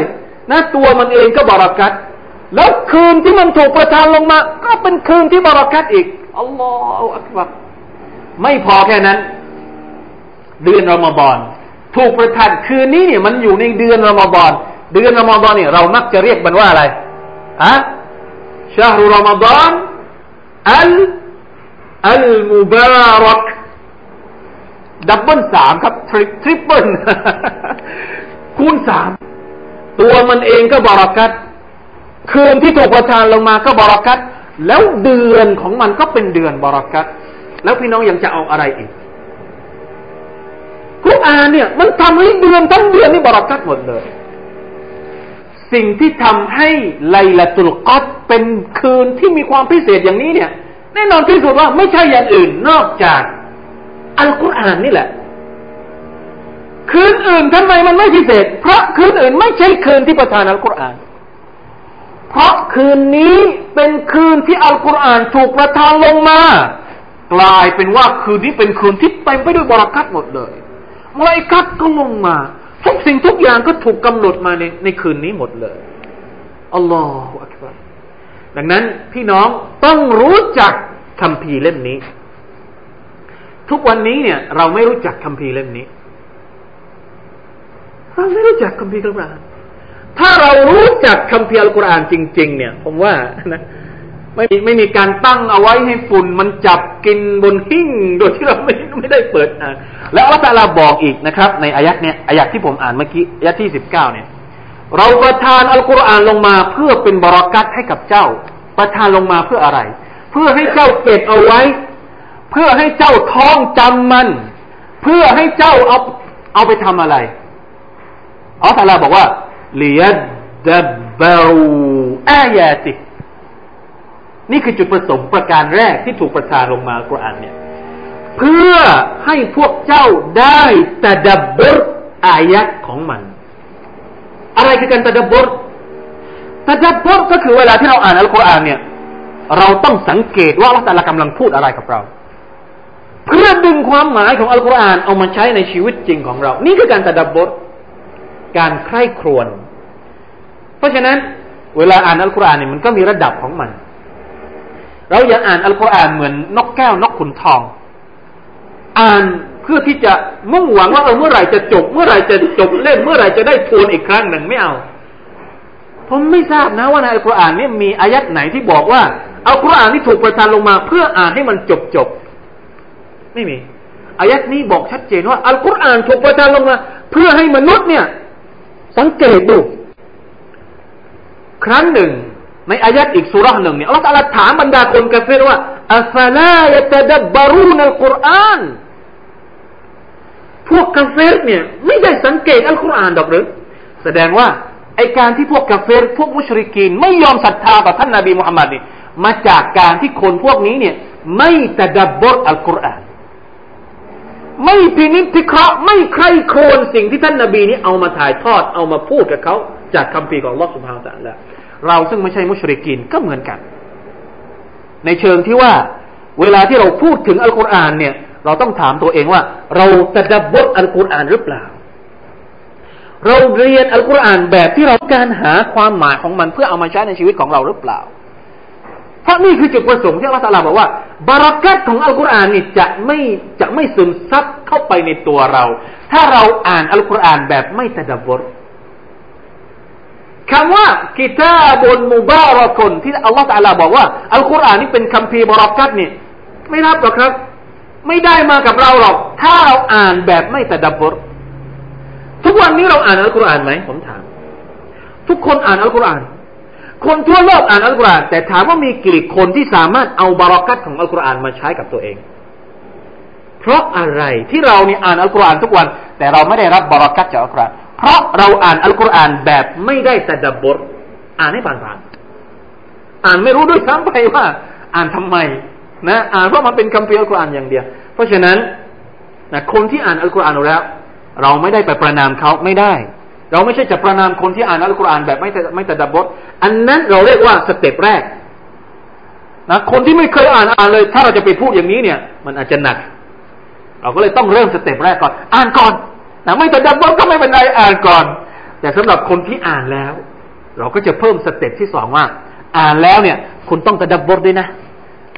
Speaker 1: นะตัวมันเองก็บรากัดแล้วคืนที่มันถูกประทานลงมา ก็เป็นคืนที่บรากัดอีก الله أكبر ไม่พอแค่นั้น เดือนรอมฎอนถูกประทานคืนนี้เนี่ยมันอยู่ในเดือนรอมฎอนเดือนรอมฎอนเนี่ยเรามักจะเรียกมันว่าอะไรอะشهر رمضان ال المبارك double สามครับ tri triple คูณสามตัวมันเองก็บารอกัตคืนที่ถูกประทานลงมาก็บรากัด แล้วเดือนของมันก็เป็นเดือนบรากัดแล้วพี่น้องยังจะเอาอะไรอีกกุรอานเนี่ย มันทำให้เดือนทั้งเดือนนี่บรากัดหมดเลย สิ่งที่ทำให้ไลละตุลกัดเป็นคืนที่มีความพิเศษอย่างนี้เนี่ย แน่นอนที่สุดว่าไม่ใช่อย่างอื่นนอกจากอัลกุรอานนี่แหละ คืนอื่นทำไมมันไม่พิเศษ เพราะคืนอื่นไม่ใช่คืนที่ประทานอัลกุรอาน เพราะคืนนี้เป็นคืนที่อัลกุรอานถูกประทานลงมา กลายเป็นว่าคืนนี้เป็นคืนที่เต็มไปด้วยบรารักัตหมดเลยมลายกัตก็ลงมา ทุกสิ่งทุกอย่างก็ถูกกำหนดมาในในคืนนี้หมดเลยอัลลอฮฺอักบารดังนั้นพี่น้องต้องรู้จักคำพีเล่มนี้ ทุกวันนี้เนี่ย เราไม่รู้จักคัมภีร์เล่มนี้เราไม่รู้จักคัมภีร์กรอาน ถ้าเรารู้จักคัมภีร์อัลกุรอานจริง ๆ เนี่ย ผมว่านะไม่ไม่มีการตั้งเอาไว้ให้ฝุ่นมันจับกินบนหิ้งโดยที่เราไม่ไม่ได้เปิดอ่านแล้วอัลลอฮฺบอกอีกนะครับ ในอายัดเนี่ยอายัดที่ผมอ่านเมื่อกี้อายัดที่สิบเก้าเนี่ย เราประทานอัลกุรอานลงมาเพื่อเป็นบรารักัตให้กับเจ้า ประทานลงมาเพื่ออะไร เพื่อให้เจ้าเก็บเอาไว้ เพื่อให้เจ้าท้องจำมัน เพื่อให้เจ้าเอาเอาไปทำอะไรอัลลอฮฺบอกว่า เลียดับบรูอายาตินี่คือจุดประสงค์ประการแรกที่ถูกประทานลงมากุรอานเนี่ย เพื่อให้พวกเจ้าได้ตะดับบรอายะของมัน อะไรคือการตะดับบรตะดับบรก็คือเวลาที่เราอ่านอัลกุรอานเนี่ย เราต้องสังเกตว่าอัลลอฮฺกำลังพูดอะไรกับเราเพื่อดึงความหมายของอัลกุรอานเอามาใช้ในชีวิตจริงของเรา นี่คือการตะดับบท การใคร่ครวญเพราะฉะนั้น เวลาอ่านอัลกุรอานเนี่ยมันก็มีระดับของมัน เราอย่าอ่านอัลกุรอานเหมือนนกแก้วนกขุนทอง อ่านเพื่อที่จะมุ่งหวังว่าเออเมื่อไหร่จะจบ เมื่อไหร่จะจบเล่นเมื่อไหร่จะได้ทวนอีกครั้งหนึ่งไม่เอาผมไม่ทราบนะว่าในอัลกุรอานนี่มีอายัดไหนที่บอกว่าอัลกุรอานที่ถูกประทานลงมา เพื่ออ่านให้มันจบจบไม่มีอายัดนี้บอกชัดเจนว่าอัลกุรอานถูกประทานลงมา เพื่อให้มนุษย์เนี่ย สังเกตดู ครั้งหนึ่ง ในอายัดอีกสุราหนึ่งเนี่ยอัลลอฮฺถามบรรดาคนกาเฟรว่าอัฟลายตะดับบารูนัลกุรอานพวกกาเฟรเนี่ย ไม่ได้สังเกตอัลกุรอานดอกหรือแสดงว่าไอการที่พวกกาเฟรพวกมุชริกีน ไม่ยอมศรัทธาต่อท่านนาบีมุฮัมมัดนี่มาจากการที่คนพวกนี้เนี่ย ไม่ตะดับบทอัลกุรอาน ไม่พินิจพิเคราะห์ไม่ใคร่ครวญสิ่งที่ท่านนาบีนี้เอามาถ่ายทอดเอามาพูดกับเขาจากคำพีของลอสุภาตะแล้วเราซึ่งไม่ใช่มุชริกินก็เหมือนกัน ในเชิงที่ว่า เวลาที่เราพูดถึงอัลกุรอานเนี่ย เราต้องถามตัวเองว่า เราจะดับบทอัลกุรอานหรือเปล่า เราเรียนอัลกุรอานแบบที่เราการหาความหมายของมันเพื่อเอามาใช้ในชีวิตของเราหรือเปล่า เพราะนี่คือจุดประสงค์ที่อัลลอฮฺบอกว่า บารักัตของอัลกุรอานนี่จะไม่จะไม่ซึมซับเข้าไปในตัวเรา ถ้าเราอ่านอัลกุรอานแบบไม่ตะดับบรคำว่ากิตาบนมุบารักนที่อัลลอฮฺตาลาบอกว่าอัลกุรอานนี่เป็นคัมภีร์บารักัตนี่ไม่รับหรอกครับ ไม่ได้มากับเราหรอก ถ้าเราอ่านแบบไม่ตะดับบรทุกวันนี้เราอ่านอัลกุรอานไหมผมถาม ทุกคนอ่านอัลกุรอาน คนทั่วโลกอ่านอัลกุรอานแต่ถามว่ามีกี่คนที่สามารถเอาบารักัตของอัลกุรอานมาใช้กับตัวเอง เพราะอะไรที่เราเนี่ยอ่านอัลกุรอานทุกวัน แต่เราไม่ได้รับบารักัตจากอัลกุรอานเพราะเราอ่านอัลกุรอานแบบไม่ได้ตะดับบทอ่านให้ผ่านๆอ่านไม่รู้ด้วยซ้ำไปว่า อ่านทำไมนะ อ่านเพราะมันเป็นคัมภีร์อัลกุรอานอย่างเดียว เพราะฉะนั้นนะคนที่อ่านอัลกุรอานแล้ว เราไม่ได้ไปประณามเขาไม่ได้ เราไม่ใช่จะประณามคนที่อ่านอัลกุรอานแบบไม่ไม่ตะดับบุรอันนั้นเราเรียกว่า step แรกนะคนที่ไม่เคยอ่านอ่านเลย ถ้าเราจะไปพูดอย่างนี้เนี่ย มันอาจจะหนัก เราก็เลยต้องเริ่ม step แรกก่อน อ่านก่อนนะไม่ตะดับบุรก็ไม่เป็นไรอ่านก่อน แต่สำหรับคนที่อ่านแล้ว เราก็จะเพิ่มสเต็ปที่สองว่า อ่านแล้วเนี่ย คุณต้องตะดับบทด้วยนะ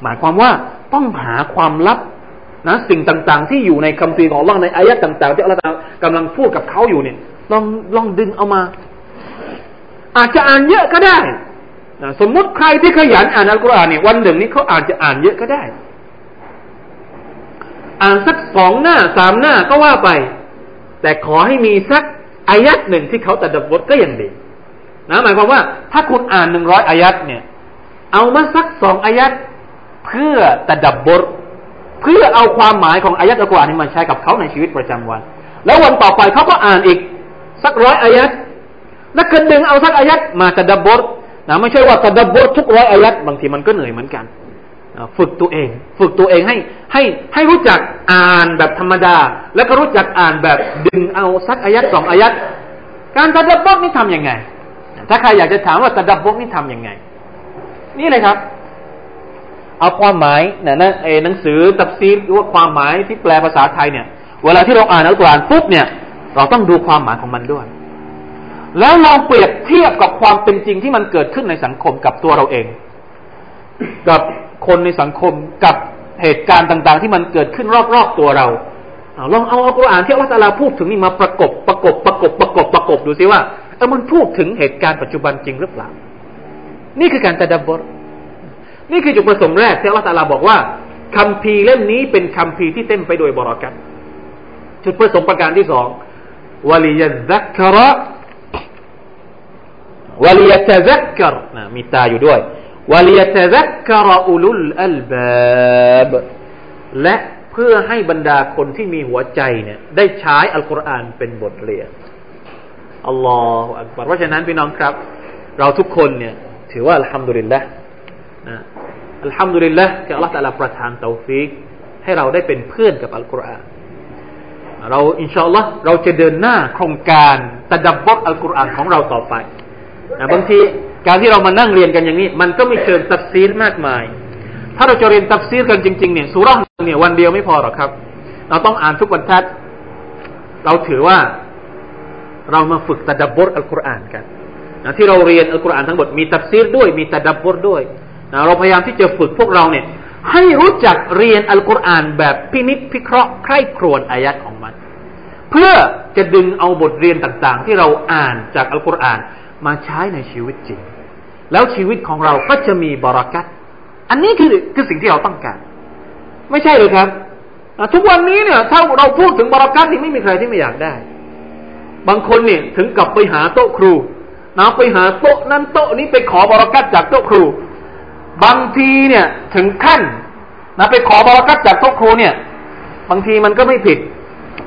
Speaker 1: หมายความว่าต้องหาความลับ นะสิ่งต่างๆ ที่อยู่ในคัมภีของอัลลอฮ์ในอายะต่างๆ ที่อัลลอฮ์กำลังพูดกับเขาอยู่เนี่ยลองลองดึงเอามา อาจจะอ่านเยอะก็ได้นะสมมุติใครที่ขยันอ่านอัลกุรอานเนี่ยวันหนึ่งนี้เขาอาจจะอ่านเยอะก็ได้ อ่านสักสสองหน้าสามหน้าก็ว่าไป แต่ขอให้มีสักอายัดหนึ่งที่เขาตัดบทก็ยังดีนะหมายความว่า ถ้าคุณอ่านหนึ่งร้อยอายัดเนี่ย เอามาสักสองอายัดเพื่อตัดบท เพื่อเอาความหมายของอายัดอัลกุรอานนี้มาใช้กับเขาในชีวิตประจำวัน แล้ววันต่อไปเขาก็อ่านอีกสักร้อยอายัดแล้วคนดึงเอาสักอายัดมาตัดบบทนะไม่ใช่ว่าตัดบบททุกร้อยอายัดบางทีมันก็เหนื่อยเหมือนกันฝึกตัวเอง ฝึกตัวเองให้ให้ให้รู้จักอ่านแบบธรรมดา แล้วก็รู้จักอ่านแบบดึงเอาสักอายัดสองอายัดการตัดบบทนี่ทํำยังไง ถ้าใครอยากจะถามว่าตัดบทนี่ทํำยังไง นี่เลยครับ เอาความหมายเนี่ยนะเอหนังสือตับซีหรือว่าความหมายที่แปลภาษาไทยเนี่ย เวลาที่เราอ่านอัลกุรอานปุ๊บเนี่ย เราต้องดูความหมายของมันด้วย แล้วลองเปรียบเทียบกับความเป็นจริงที่มันเกิดขึ้นในสังคมกับตัวเราเอง กับคนในสังคมกับเหตุการณ์ต่าง ๆ ที่มันเกิดขึ้นรอบๆตัวเราลองเอาอัลกุรอานที่อัลลอฮฺพูดถึงนี่มาประกบประกบประกบประกบประกบดูซิว่าเออมันพูดถึงเหตุการณ์ปัจจุบันจริงหรือเปล่า นี่คือการตะดับบร นี่คือจุดประสงค์แรกที่อัลลอฮฺบอกว่าคำพีเล่มนี้เป็นคำพีที่เต็มไปด้วยบรารักัตจุดประสงค์ประการที่สองวลียซักระوليتذكر นะมีตาอยู่ด้วยوليتذكر أولو الألباب และเพื่อให้บรรดาคนที่มีหัวใจเนี่ยได้ใช้อัลกุรอานเป็นบทเรียนالله أكبر เพราะฉะนั้นพี่น้องครับ เราทุกคนเนี่ยถือว่าالحمد لله นะ الحمد لله ที่อัลลอฮฺตะลาประทานเตาฟิกให้เราได้เป็นเพื่อนกับอัลกุรอานเรา إن شاء الله เราจะเดินหน้าโครงการตะดับบุรอัลกุรอานของเราต่อไปนะบางทีการที่เรามานั่งเรียนกันอย่างนี้ มันก็ไม่เชิงตัฟซีรมากมาย ถ้าเราจะเรียนตัฟซีรกันจริงๆเนี่ยสุราเนี่ยวันเดียวไม่พอหรอกครับ เราต้องอ่านทุกวันทัด เราถือว่าเรามาฝึกตะดับบุรอัลกุรอานกันนะที่เราเรียนอัลกุรอานทั้งหมดมีตัฟซีรด้วยมีตะดับบุรด้วย นะเราพยายามที่จะฝึกพวกเราเนี่ย ให้รู้จักเรียนอัลกุรอานแบบพินิจพิเคราะห์ใคร่ครวญอายัดของมัน เพื่อจะดึงเอาบทเรียนต่างๆ ที่เราอ่านจากอัลกุรอานมาใช้ในชีวิตจริง แล้วชีวิตของเราก็จะมีบารักัตอันนี้คือคือสิ่งที่เราต้องการ ไม่ใช่เลยครับทุกวันนี้เนี่ย ถ้าเราพูดถึงบารักัตนี่ไม่มีใครที่ไม่อยากได้ บางคนเนี่ยถึงกับไปหาโต๊ะครูนะไปหาโต๊ะนั้นโต๊ะนี้ไปขอบารักัตจากโต๊ะครู บางทีเนี่ยถึงขั้นนะไปขอบารักัตจากโต๊ะครูเนี่ย บางทีมันก็ไม่ผิด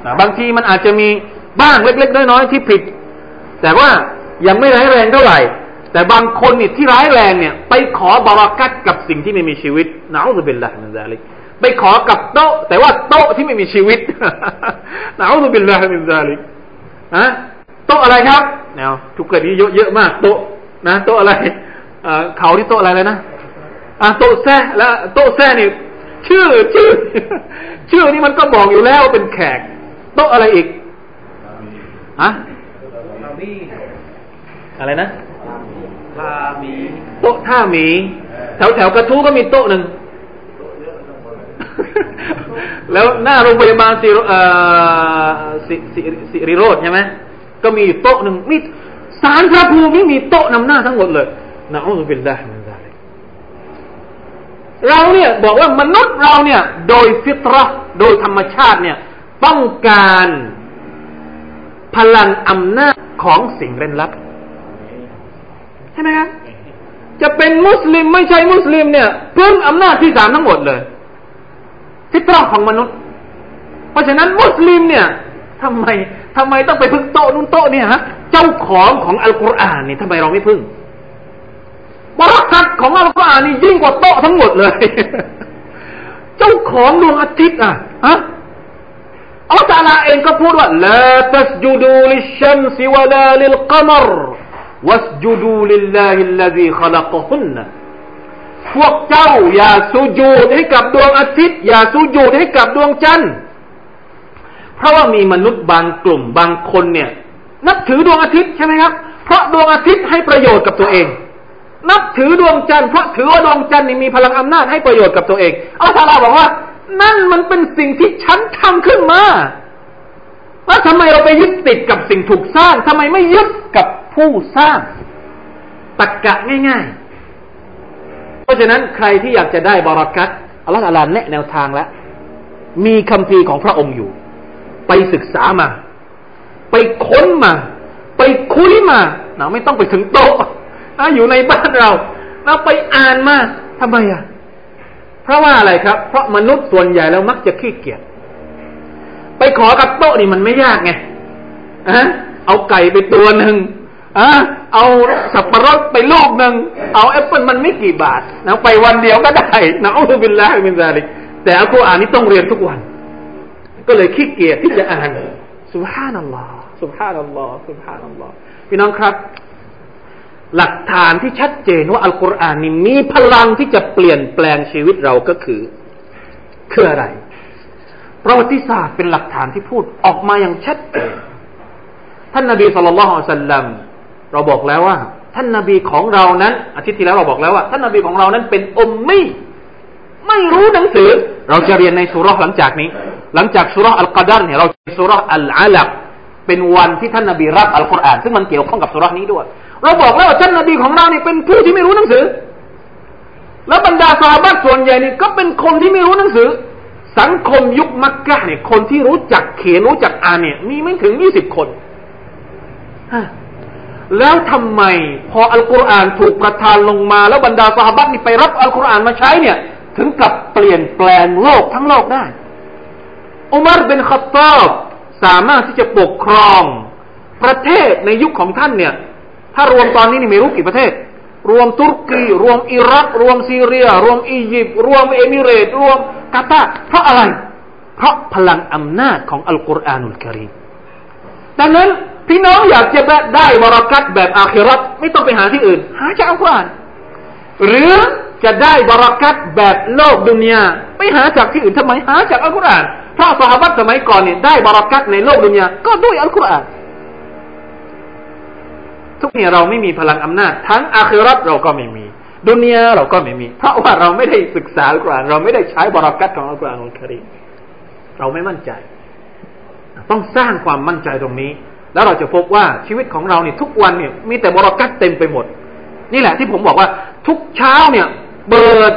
Speaker 1: นะบางทีมันอาจจะมีบ้างเล็กๆน้อยๆที่ผิด แต่ว่ายังไม่ร้ายแรงเท่าไหร่ แต่บางคนนี่ที่ร้ายแรงเนี่ย ไปขอบารักัตกับสิ่งที่ไม่มีชีวิตนะอุบิลละมินซาลิกไปขอกับโต๊ะ แต่ว่าโต๊ะที่ไม่มีชีวิตนะอุบิลละมินซาลิกฮะโต๊ะอะไรครับแนวทุกเกิดนี้เยอะเยอะมากโต๊ะนะโต๊ะอะไรเขาที่โต๊ะอะไรเลยนะ อ่าโต๊ะแซ่แล้วโต๊ะแซ่นี่ชื่อชื่อ ชื่อนี่มันก็บอกอยู่แล้วเป็นแขก โต๊ะอะไรอีกฮะอะไรนะท่ามีโต๊ะท่ามี แถวแถวกระทู้ก็มีโต๊ะหนึ่งแล้วหน้าโรงพยาบาลสิสิสิสิริโรธใช่ไหมก็มีโต๊ะหนึ่งมีสารพระภูมิมีโต๊ะนำหน้าทั้งหมดเลยนะอัลลอฮฺ เราเนี่ยบอกว่ามนุษย์เราเนี่ย โดยฟิตรห์โดยธรรมชาติเนี่ย ต้องการพลังอำนาจของสิ่งเร้นลับใช่ไหมครับจะเป็นมุสลิมไม่ใช่มุสลิมเนี่ยพึ่งอำนาจที่สามทั้งหมดเลยทิศทางของมนุษย์ เพราะฉะนั้นมุสลิมเนี่ยทำไมทำไมต้องไปพึ่งโต๊ะนู้นโต๊ะเนี่ยฮะเจ้าของของอัลกุรอานนี่ทำไมเราไม่พึ่ง บรักัตของอัลกุรอานนี่ยิ่งกว่าโต๊ะทั้งหมดเลย เจ้าของดวงอาทิตย์อะฮะอัลลอฮฺเองก็พูดว่าلا تسجدوا للشمس ولا للقمر واسجدوا لله الذي خلقهن พวกเจ้าอย่าสุญูดให้กับดวงอาทิตย์ อย่าสุญูดให้กับดวงจันทร์เพราะว่ามีมนุษย์บางกลุ่มบางคนเนี่ย นับถือดวงอาทิตย์ใช่ไหมครับ เพราะดวงอาทิตย์ให้ประโยชน์กับตัวเอง นับถือดวงจันทร์เพราะถือว่าดวงจันทร์นี่มีพลังอำนาจให้ประโยชน์กับตัวเองอัลลอฮฺบอกว่า นั่นมันเป็นสิ่งที่ฉันทำขึ้นมาแล้วทำไมเราไปยึดติดกับสิ่งถูกสร้างทำไมไม่ยึดกับผู้สร้างตักกะง่าย ๆ เพราะฉะนั้นใครที่อยากจะได้บารักัตอัลลอฮฺอาลาแนะแนวทางแล้ว มีคำพีของพระองค์อยู่ ไปศึกษามา ไปค้นมา ไปคุยมานะไม่ต้องไปถึงโต๊ะ นะอยู่ในบ้านเราเราไปอ่านมาทำไมอะ เพราะว่าอะไรครับ เพราะมนุษย์ส่วนใหญ่แล้วมักจะขี้เกียจไปขอกับโต๊ะนี่มันไม่ยากไงอะเอาไก่ไปตัวหนึ่งอะเอาสับปะรดไปลูกหนึ่งเอาแอปเปิลมันไม่กี่บาทนะไปวันเดียวก็ได้นะأعوذ بالله من ذلكแต่อัลกุรอานนี่ต้องเรียนทุกวัน ก็เลยขี้เกียจที่จะอ่านسبحان الله سبحان الله سبحان اللهพี่น้องครับ หลักฐานที่ชัดเจนว่าอัลกุรอานนี่มีพลังที่จะเปลี่ยนแปลงชีวิตเราก็คือ คืออะไร ประวัติศาสตร์เป็นหลักฐานที่พูดออกมาอย่างชัดเจนท่านนาบีสุลต่านสัลลัมเราบอกแล้วว่า ท่านนาบีของเรานั้น อาทิตย์ที่แล้วเราบอกแล้วว่า ท่านนาบีของเรานั้นเป็นอมมี่ไม่รู้หนังสือ เราจะเรียนในสุรษหลังจากนี้ หลังจากสุรษอัลกัดรเนี่ยเราสุรษอัลอาลักเป็นวันที่ท่านนาบีรับอัลกุรอานซึ่งมันเกี่ยวข้องกับสุรษนี้ด้วย เราบอกแล้วว่าท่านนาบีของเราเนี่เป็นผู้ที่ไม่รู้หนังสือ แล้วบรรดาสาบส่วนใหญ่นี่ก็เป็นคนที่ไม่รู้หนังสือ สังคมยุคมักกะเนี่ยคนที่รู้จักเขียนรู้จักอ่านเนี่ยมีไม่ถึงยี่สิบคนแล้วทำไมพออัลกุรอานถูกประทานลงมา แล้วบรรดาสาบัตนี่ไปรับอัลกุรอานมาใช้เนี่ย ถึงกับเปลี่ยนแปลงโลกทั้งโลกได้อุมารเป็นขัตตอบสามารถที่จะปกครอง ประเทศในยุคของท่านเนี่ย ถ้ารวมตอนนี้นี่ไม่รู้กี่ประเทศ รวมตุรกี รวมอิรัก รวมซีเรีย รวมอียิปต์รวมเอมิเรตรวมกาตาเพราะอะไร เพราะพลังอำนาจของอัลกุรอานุลกิริมดังนั้นพี่น้องอยากจะได้บรากัตแบบอาคิรัตไม่ต้องไปหาที่อื่น หาจากอัลกุรอานหรือจะได้บรากัตแบบโลกดุนยาไปหาจากที่อื่นทำไมหาจากอัลกุรอานเพราะสหบัตสมัยก่อนเนี่ยได้บรากัตในโลกดุนยาก็ด้วยอัลกุรอาน ทุกเนี่ยเราไม่มีพลังอำนาจ ทั้งอาคิรัตเราก็ไม่มี ดุนยาเราก็ไม่มี เพราะว่าเราไม่ได้ศึกษาอัลกุรอานเราไม่ได้ใช้บรากัตของอัลกุรอานอัลกิริเราไม่มั่นใจ ต้องสร้างความมั่นใจตรงนี้ แล้วเราจะพบว่าชีวิตของเราเนี่ยทุกวันเนี่ยมีแต่บรากัตเต็มไปหมด นี่แหละที่ผมบอกว่าทุกเช้าเนี่ยเปิด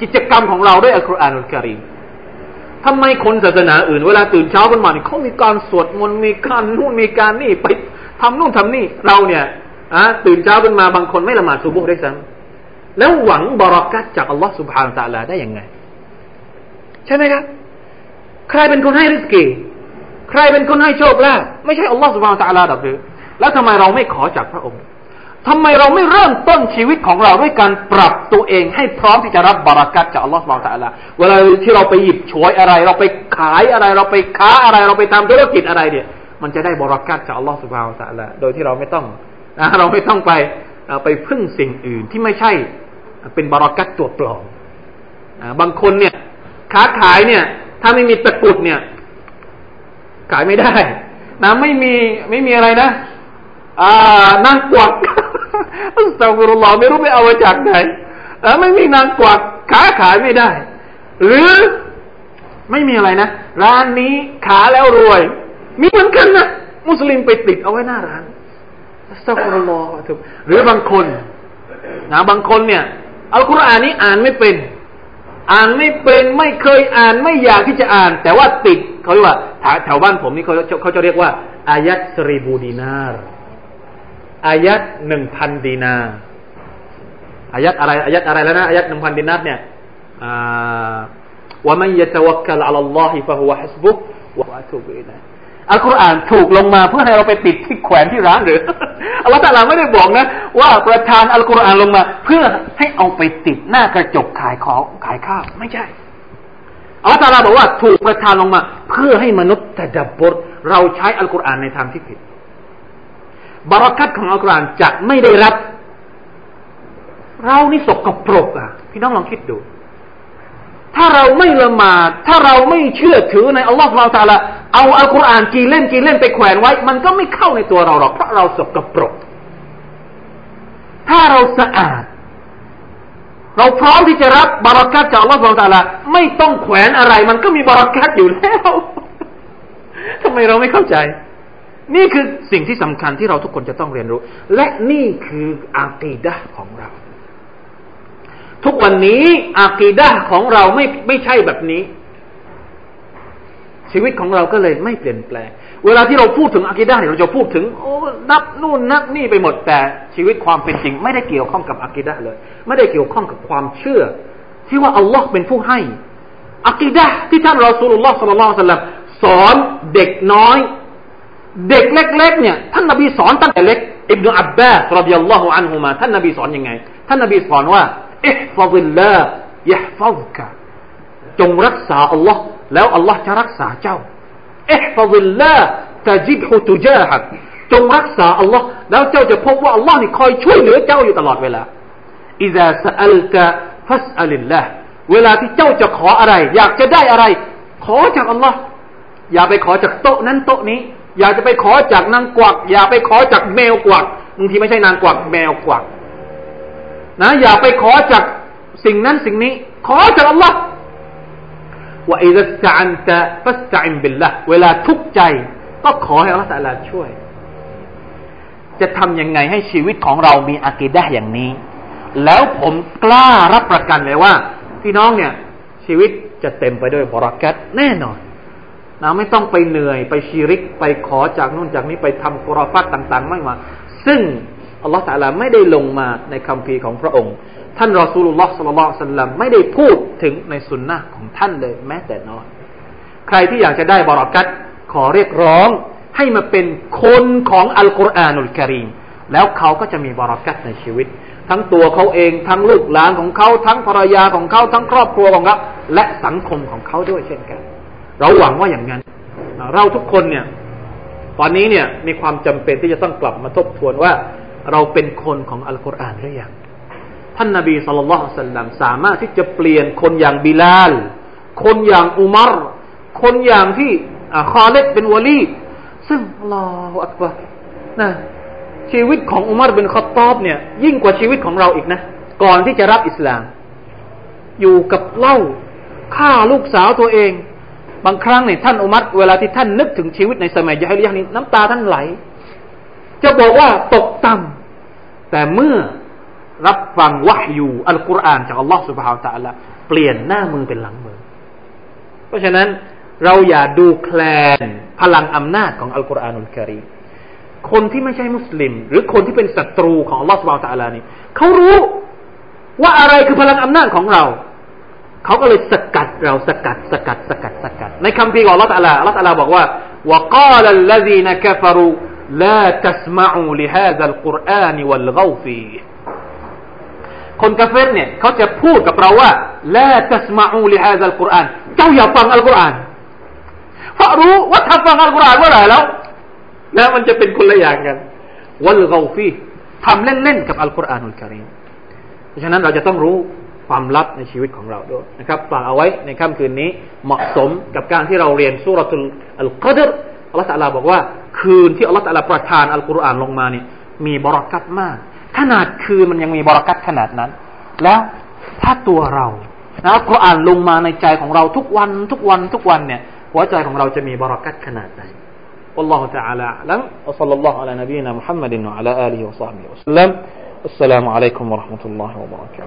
Speaker 1: กิจกรรมของเราด้วยอัลกุรอานอัลกิริทำไมคนศาสนาอื่นเวลาตื่นเช้าขึ้นมาเนี่ยเขามีการสวดมนต์มีการนู่นมีการนี่ไปทำนู่นทำนี่เราเนี่ย อะตื่นเช้าขึ้นมาบางคนไม่ละหมาดซุบุห์ได้ซ้ำแล้วหวังบรากัตจากอัลลอฮฺสุบฮานตะลาได้ยังไง ใช่ไหมครับ ใครเป็นคนให้ริสกีใครเป็นคนให้โชคลาภไม่ใช่อัลลอฮฺสุบฮานตะลาดอกหรือแล้วทำไมเราไม่ขอจากพระองค์ทำไมเราไม่เริ่มต้นชีวิตของเราด้วยการปรับตัวเองให้พร้อมที่จะรับบารักัตจากอัลลอฮฺสุบฮานตะลาเวลาที่เราไปหยิบฉวยอะไร เราไปขายอะไร เราไปค้าอะไร เราไปทำธุรกิจอะไรเนี่ย มันจะได้บารักัตจากอัลลอฮฺสุบฮานตะลาโดยที่เราไม่ต้อง เราไม่ต้องไปไปพึ่งสิ่งอื่นที่ไม่ใช่เป็นบารักัตตัวปลอมบางคนเนี่ย ค้าขายเนี่ย ถ้าไม่มีตะกุดเนี่ย ขายไม่ได้นะไม่มีไม่มีอะไรนะอ่านางกวักอัสตัฟุรุลลอฮ์ไม่รู้ไปเอามาจากไหนแล้วไม่มีนางกวักขาขายไม่ได้ หรือไม่มีอะไรนะ ร้านนี้ขาแล้วรวย มีเหมือนกันนะ มุสลิมไปติดเอาไว้หน้าร้าน สตัฟุรลลอฮ์หรือบางคนนะบางคนเนี่ยอัลกุรอานนี้อ่านไม่เป็น อ่านไม่เป็นไม่เคยอ่านไม่อยากที่จะอ่าน แต่ว่าติดเขาเรียกว่าแถวบ้านผมนี่เขาเขาจะเรียกว่าอายัดสรีบูดีนาร์อายัดหนึ่งพันดีนาอายัดอะไรอายัดอะไรแล้วนะอายัดหนึ่งพันดีนาร์เนี่ยว่ามันยะตวักกัลอัลลอฮิฟะฮุวะฮัสบุกวะอะตูบิอิลัย อัลกุรอานถูกลงมาเพื่อให้เราไปติดที่แขวนที่ร้านหรืออัลลอฮฺตาลาไม่ได้บอกนะ ว่าประทานอัลกุรอานลงมา เพื่อให้เอาไปติดหน้ากระจกขายของขายข้าวไม่ใช่อัลลอฮฺตาลาบอกว่าถูกประทานลงมา เพื่อให้มนุษย์ตะดับบทเราใช้อัลกุรอานในทางที่ผิดบารักัตของอัลกุรอานจะไม่ได้รับ เรานี่สกปรกอะ พี่น้องลองคิดดู ถ้าเราไม่ละหมาด ถ้าเราไม่เชื่อถือในอัลลอฮฺเราตาละเอาอัลกุรอานกี่เล่มกี่เล่มไปแขวนไว้ มันก็ไม่เข้าในตัวเราหรอกเพราะเราสกปรก ถ้าเราสะอาด เราพร้อมที่จะรับบารักัตจากอัลลอฮฺสุลตาลาไม่ต้องแขวนอะไร มันก็มีบารักัตอยู่แล้วทำไมเราไม่เข้าใจ นี่คือสิ่งที่สำคัญที่เราทุกคนจะต้องเรียนรู้ และนี่คืออากีดะของเรา ทุกวันนี้อากีดะของเราไม่ไม่ใช่แบบนี้ ชีวิตของเราก็เลยไม่เปลี่ยนแปลง เวลาที่เราพูดถึงอะกีดะเนี่ยเราจะพูดถึง โอ้นับนู่นนับนี่ไปหมดแต่ชีวิตความเป็นจริง ไม่ได้เกี่ยวข้องกับอะกีดะเลย ไม่ได้เกี่ยวข้องกับความเชื่อ ที่ว่าอัลลอฮ์เป็นผู้ให้อะกีดะที่ท่านรอสูลุลลอฮ์สัลลัลลอฮุอะลัยฮิสลามสอนเด็กน้อย เด็กเล็ก ๆ เนี่ยท่านนบีสอนตั้งแต่เล็กอิบนุอับบาสรดิยัลลอฮุอันฮุมาท่านนบีสอนยังไง ท่านนบีสอนว่า อิฮฟัซิลลาห์ยฮฟัซกะจงรักษาอัลลอฮ์แล้วอัลลอฮ์จะรักษาเจ้าอิฮฟัซิลลาห์ตะจิบฮุตุจาฮักจงรักษาอัลลอฮ์แล้วเจ้าจะพบว่าอัลลอฮ์นี่คอยช่วยเหลือเจ้าอยู่ตลอดเวลาإذا سألت فاسأل اللهเวลาที่เจ้าจะขออะไร อยากจะได้อะไร ขอจากอัลลอฮ์อย่าไปขอจากโต๊ะนั้นโต๊ะนี้ อย่าจะไปขอจากนางกวัก อย่าไปขอจากแมวกวักบางทีไม่ใช่นางกวักแมวกวัก นะอย่าไปขอจากสิ่งนั้นสิ่งนี้ ขอจากอัลลอฮ์وإذا استعنتฟัสตันบิลละเวลาทุกข์ใจ ก็ขอให้อัลลอฮฺตะลาช่วย จะทำยังไงให้ชีวิตของเรามีอากีดะอย่างนี้ แล้วผมกล้ารับประกันเลยว่า พี่น้องเนี่ย ชีวิตจะเต็มไปด้วยบรักัตแน่นอนนะไม่ต้องไปเหนื่อยไปชีริกไปขอจากนู่นจากนี้ไปทำกุรฟัตต่าง ๆ ไม่มา ซึ่ง อัลลอฮฺตะลาไม่ได้ลงมาในคำพีของพระองค์ ท่านรอสูลุลลอฮ์สัลลัลลอฮุซัลลัมไม่ได้พูดถึงในสุนนะของท่านเลยแม้แต่น้อย ใครที่อยากจะได้บารักัตขอเรียกร้องให้มาเป็นคนของอัลกุรอานุลกิริมแล้วเขาก็จะมีบารักัตในชีวิต ทั้งตัวเขาเองทั้งลูกหลานของเขาทั้งภรรยาของเขาทั้งครอบครัวของเขาและสังคมของเขาด้วยเช่นกัน เราหวังว่าอย่างนั้น เราทุกคนเนี่ย ตอนนี้เนี่ยมีความจำเป็นที่จะต้องกลับมาทบทวนว่า เราเป็นคนของอัลกุรอานหรือยังท่านนบี صلى الله عليه وسلمสามารถที่จะเปลี่ยนคนอย่างบิลาล คนอย่างอุมัรคนอย่างท่านคอลิด บินวะลีด رضي الله عنه นะชีวิตของอุมัร บินค็อฏฏอบเนี่ย ยิ่งกว่าชีวิตของเราอีกนะ ก่อนที่จะรับอิสลาม อยู่กับเหล้าฆ่าลูกสาวตัวเอง บางครั้งเนี่ยท่านอุมัรเวลาที่ท่านนึกถึงชีวิตในสมัยญาฮิลียะฮ์นี้น้ำตาท่านไหล จะบอกว่าตกต่ำแต่เมื่อรับฟังวะอยู่อัลกุรอานจากอัลลอฮฺสุบฮาวตะละเปลี่ยนหน้ามือเป็นหลังมือ เพราะฉะนั้นเราอย่าดูแคลนพลังอำนาจของอัลกุรอานุลกิรีคนที่ไม่ใช่มุสลิม หรือคนที่เป็นศัตรูของอัลลอฮฺสุบฮาวตะละนี่เขารู้ว่าอะไรคือพลังอำนาจของเราเขาก็เลยสกัดเราสกัดสกัดสกัดสกัด ในคำพีของอัลลอฮฺตะลาอัลลอฮฺตะลาบอกว่าوقال الذين كفروا لا تسمعوا لهذا القرآن والغوا فيه คนกาเฟรเนี่ยเขาจะพูดกับเราว่าละตัสมาอูลิฮะซัลกุรอานเจ้าอย่าฟังอัลกุรอานเพราะรู้ว่าถ้าฟังอัลกุรอานเมื่อไหร่แล้วนะมันจะเป็นคนละอย่างกันวัลกาฟีทำเล่นๆกับอัลกุรอานุลกิริมเพราะฉะนั้นเราจะต้องรู้ความลับในชีวิตของเราด้วยนะครับฝากเอาไว้ในค่ำคืนนี้เหมาะสมกับการที่เราเรียนสุรทุลอัลกัดร อัลลอฮฺตะลาบอกว่า คืนที่อัลลอฮฺตะลาประทานอัลกุรอานลงมาเนี่ยมีบรักัตมาก ขนาดคืนมันยังมีบรักัตขนาดนั้น แล้วถ้าตัวเรานะกุรอานลงมาในใจของเราทุกวันทุกวันทุกวันเนี่ยหัวใจของเราจะมีบรักัตขนาดไหน والله تعالى أعلم وصلى الله على نبينا محمد وعلى آله وصحبه وسلم السلام عليكم ورحمة الله وبركاته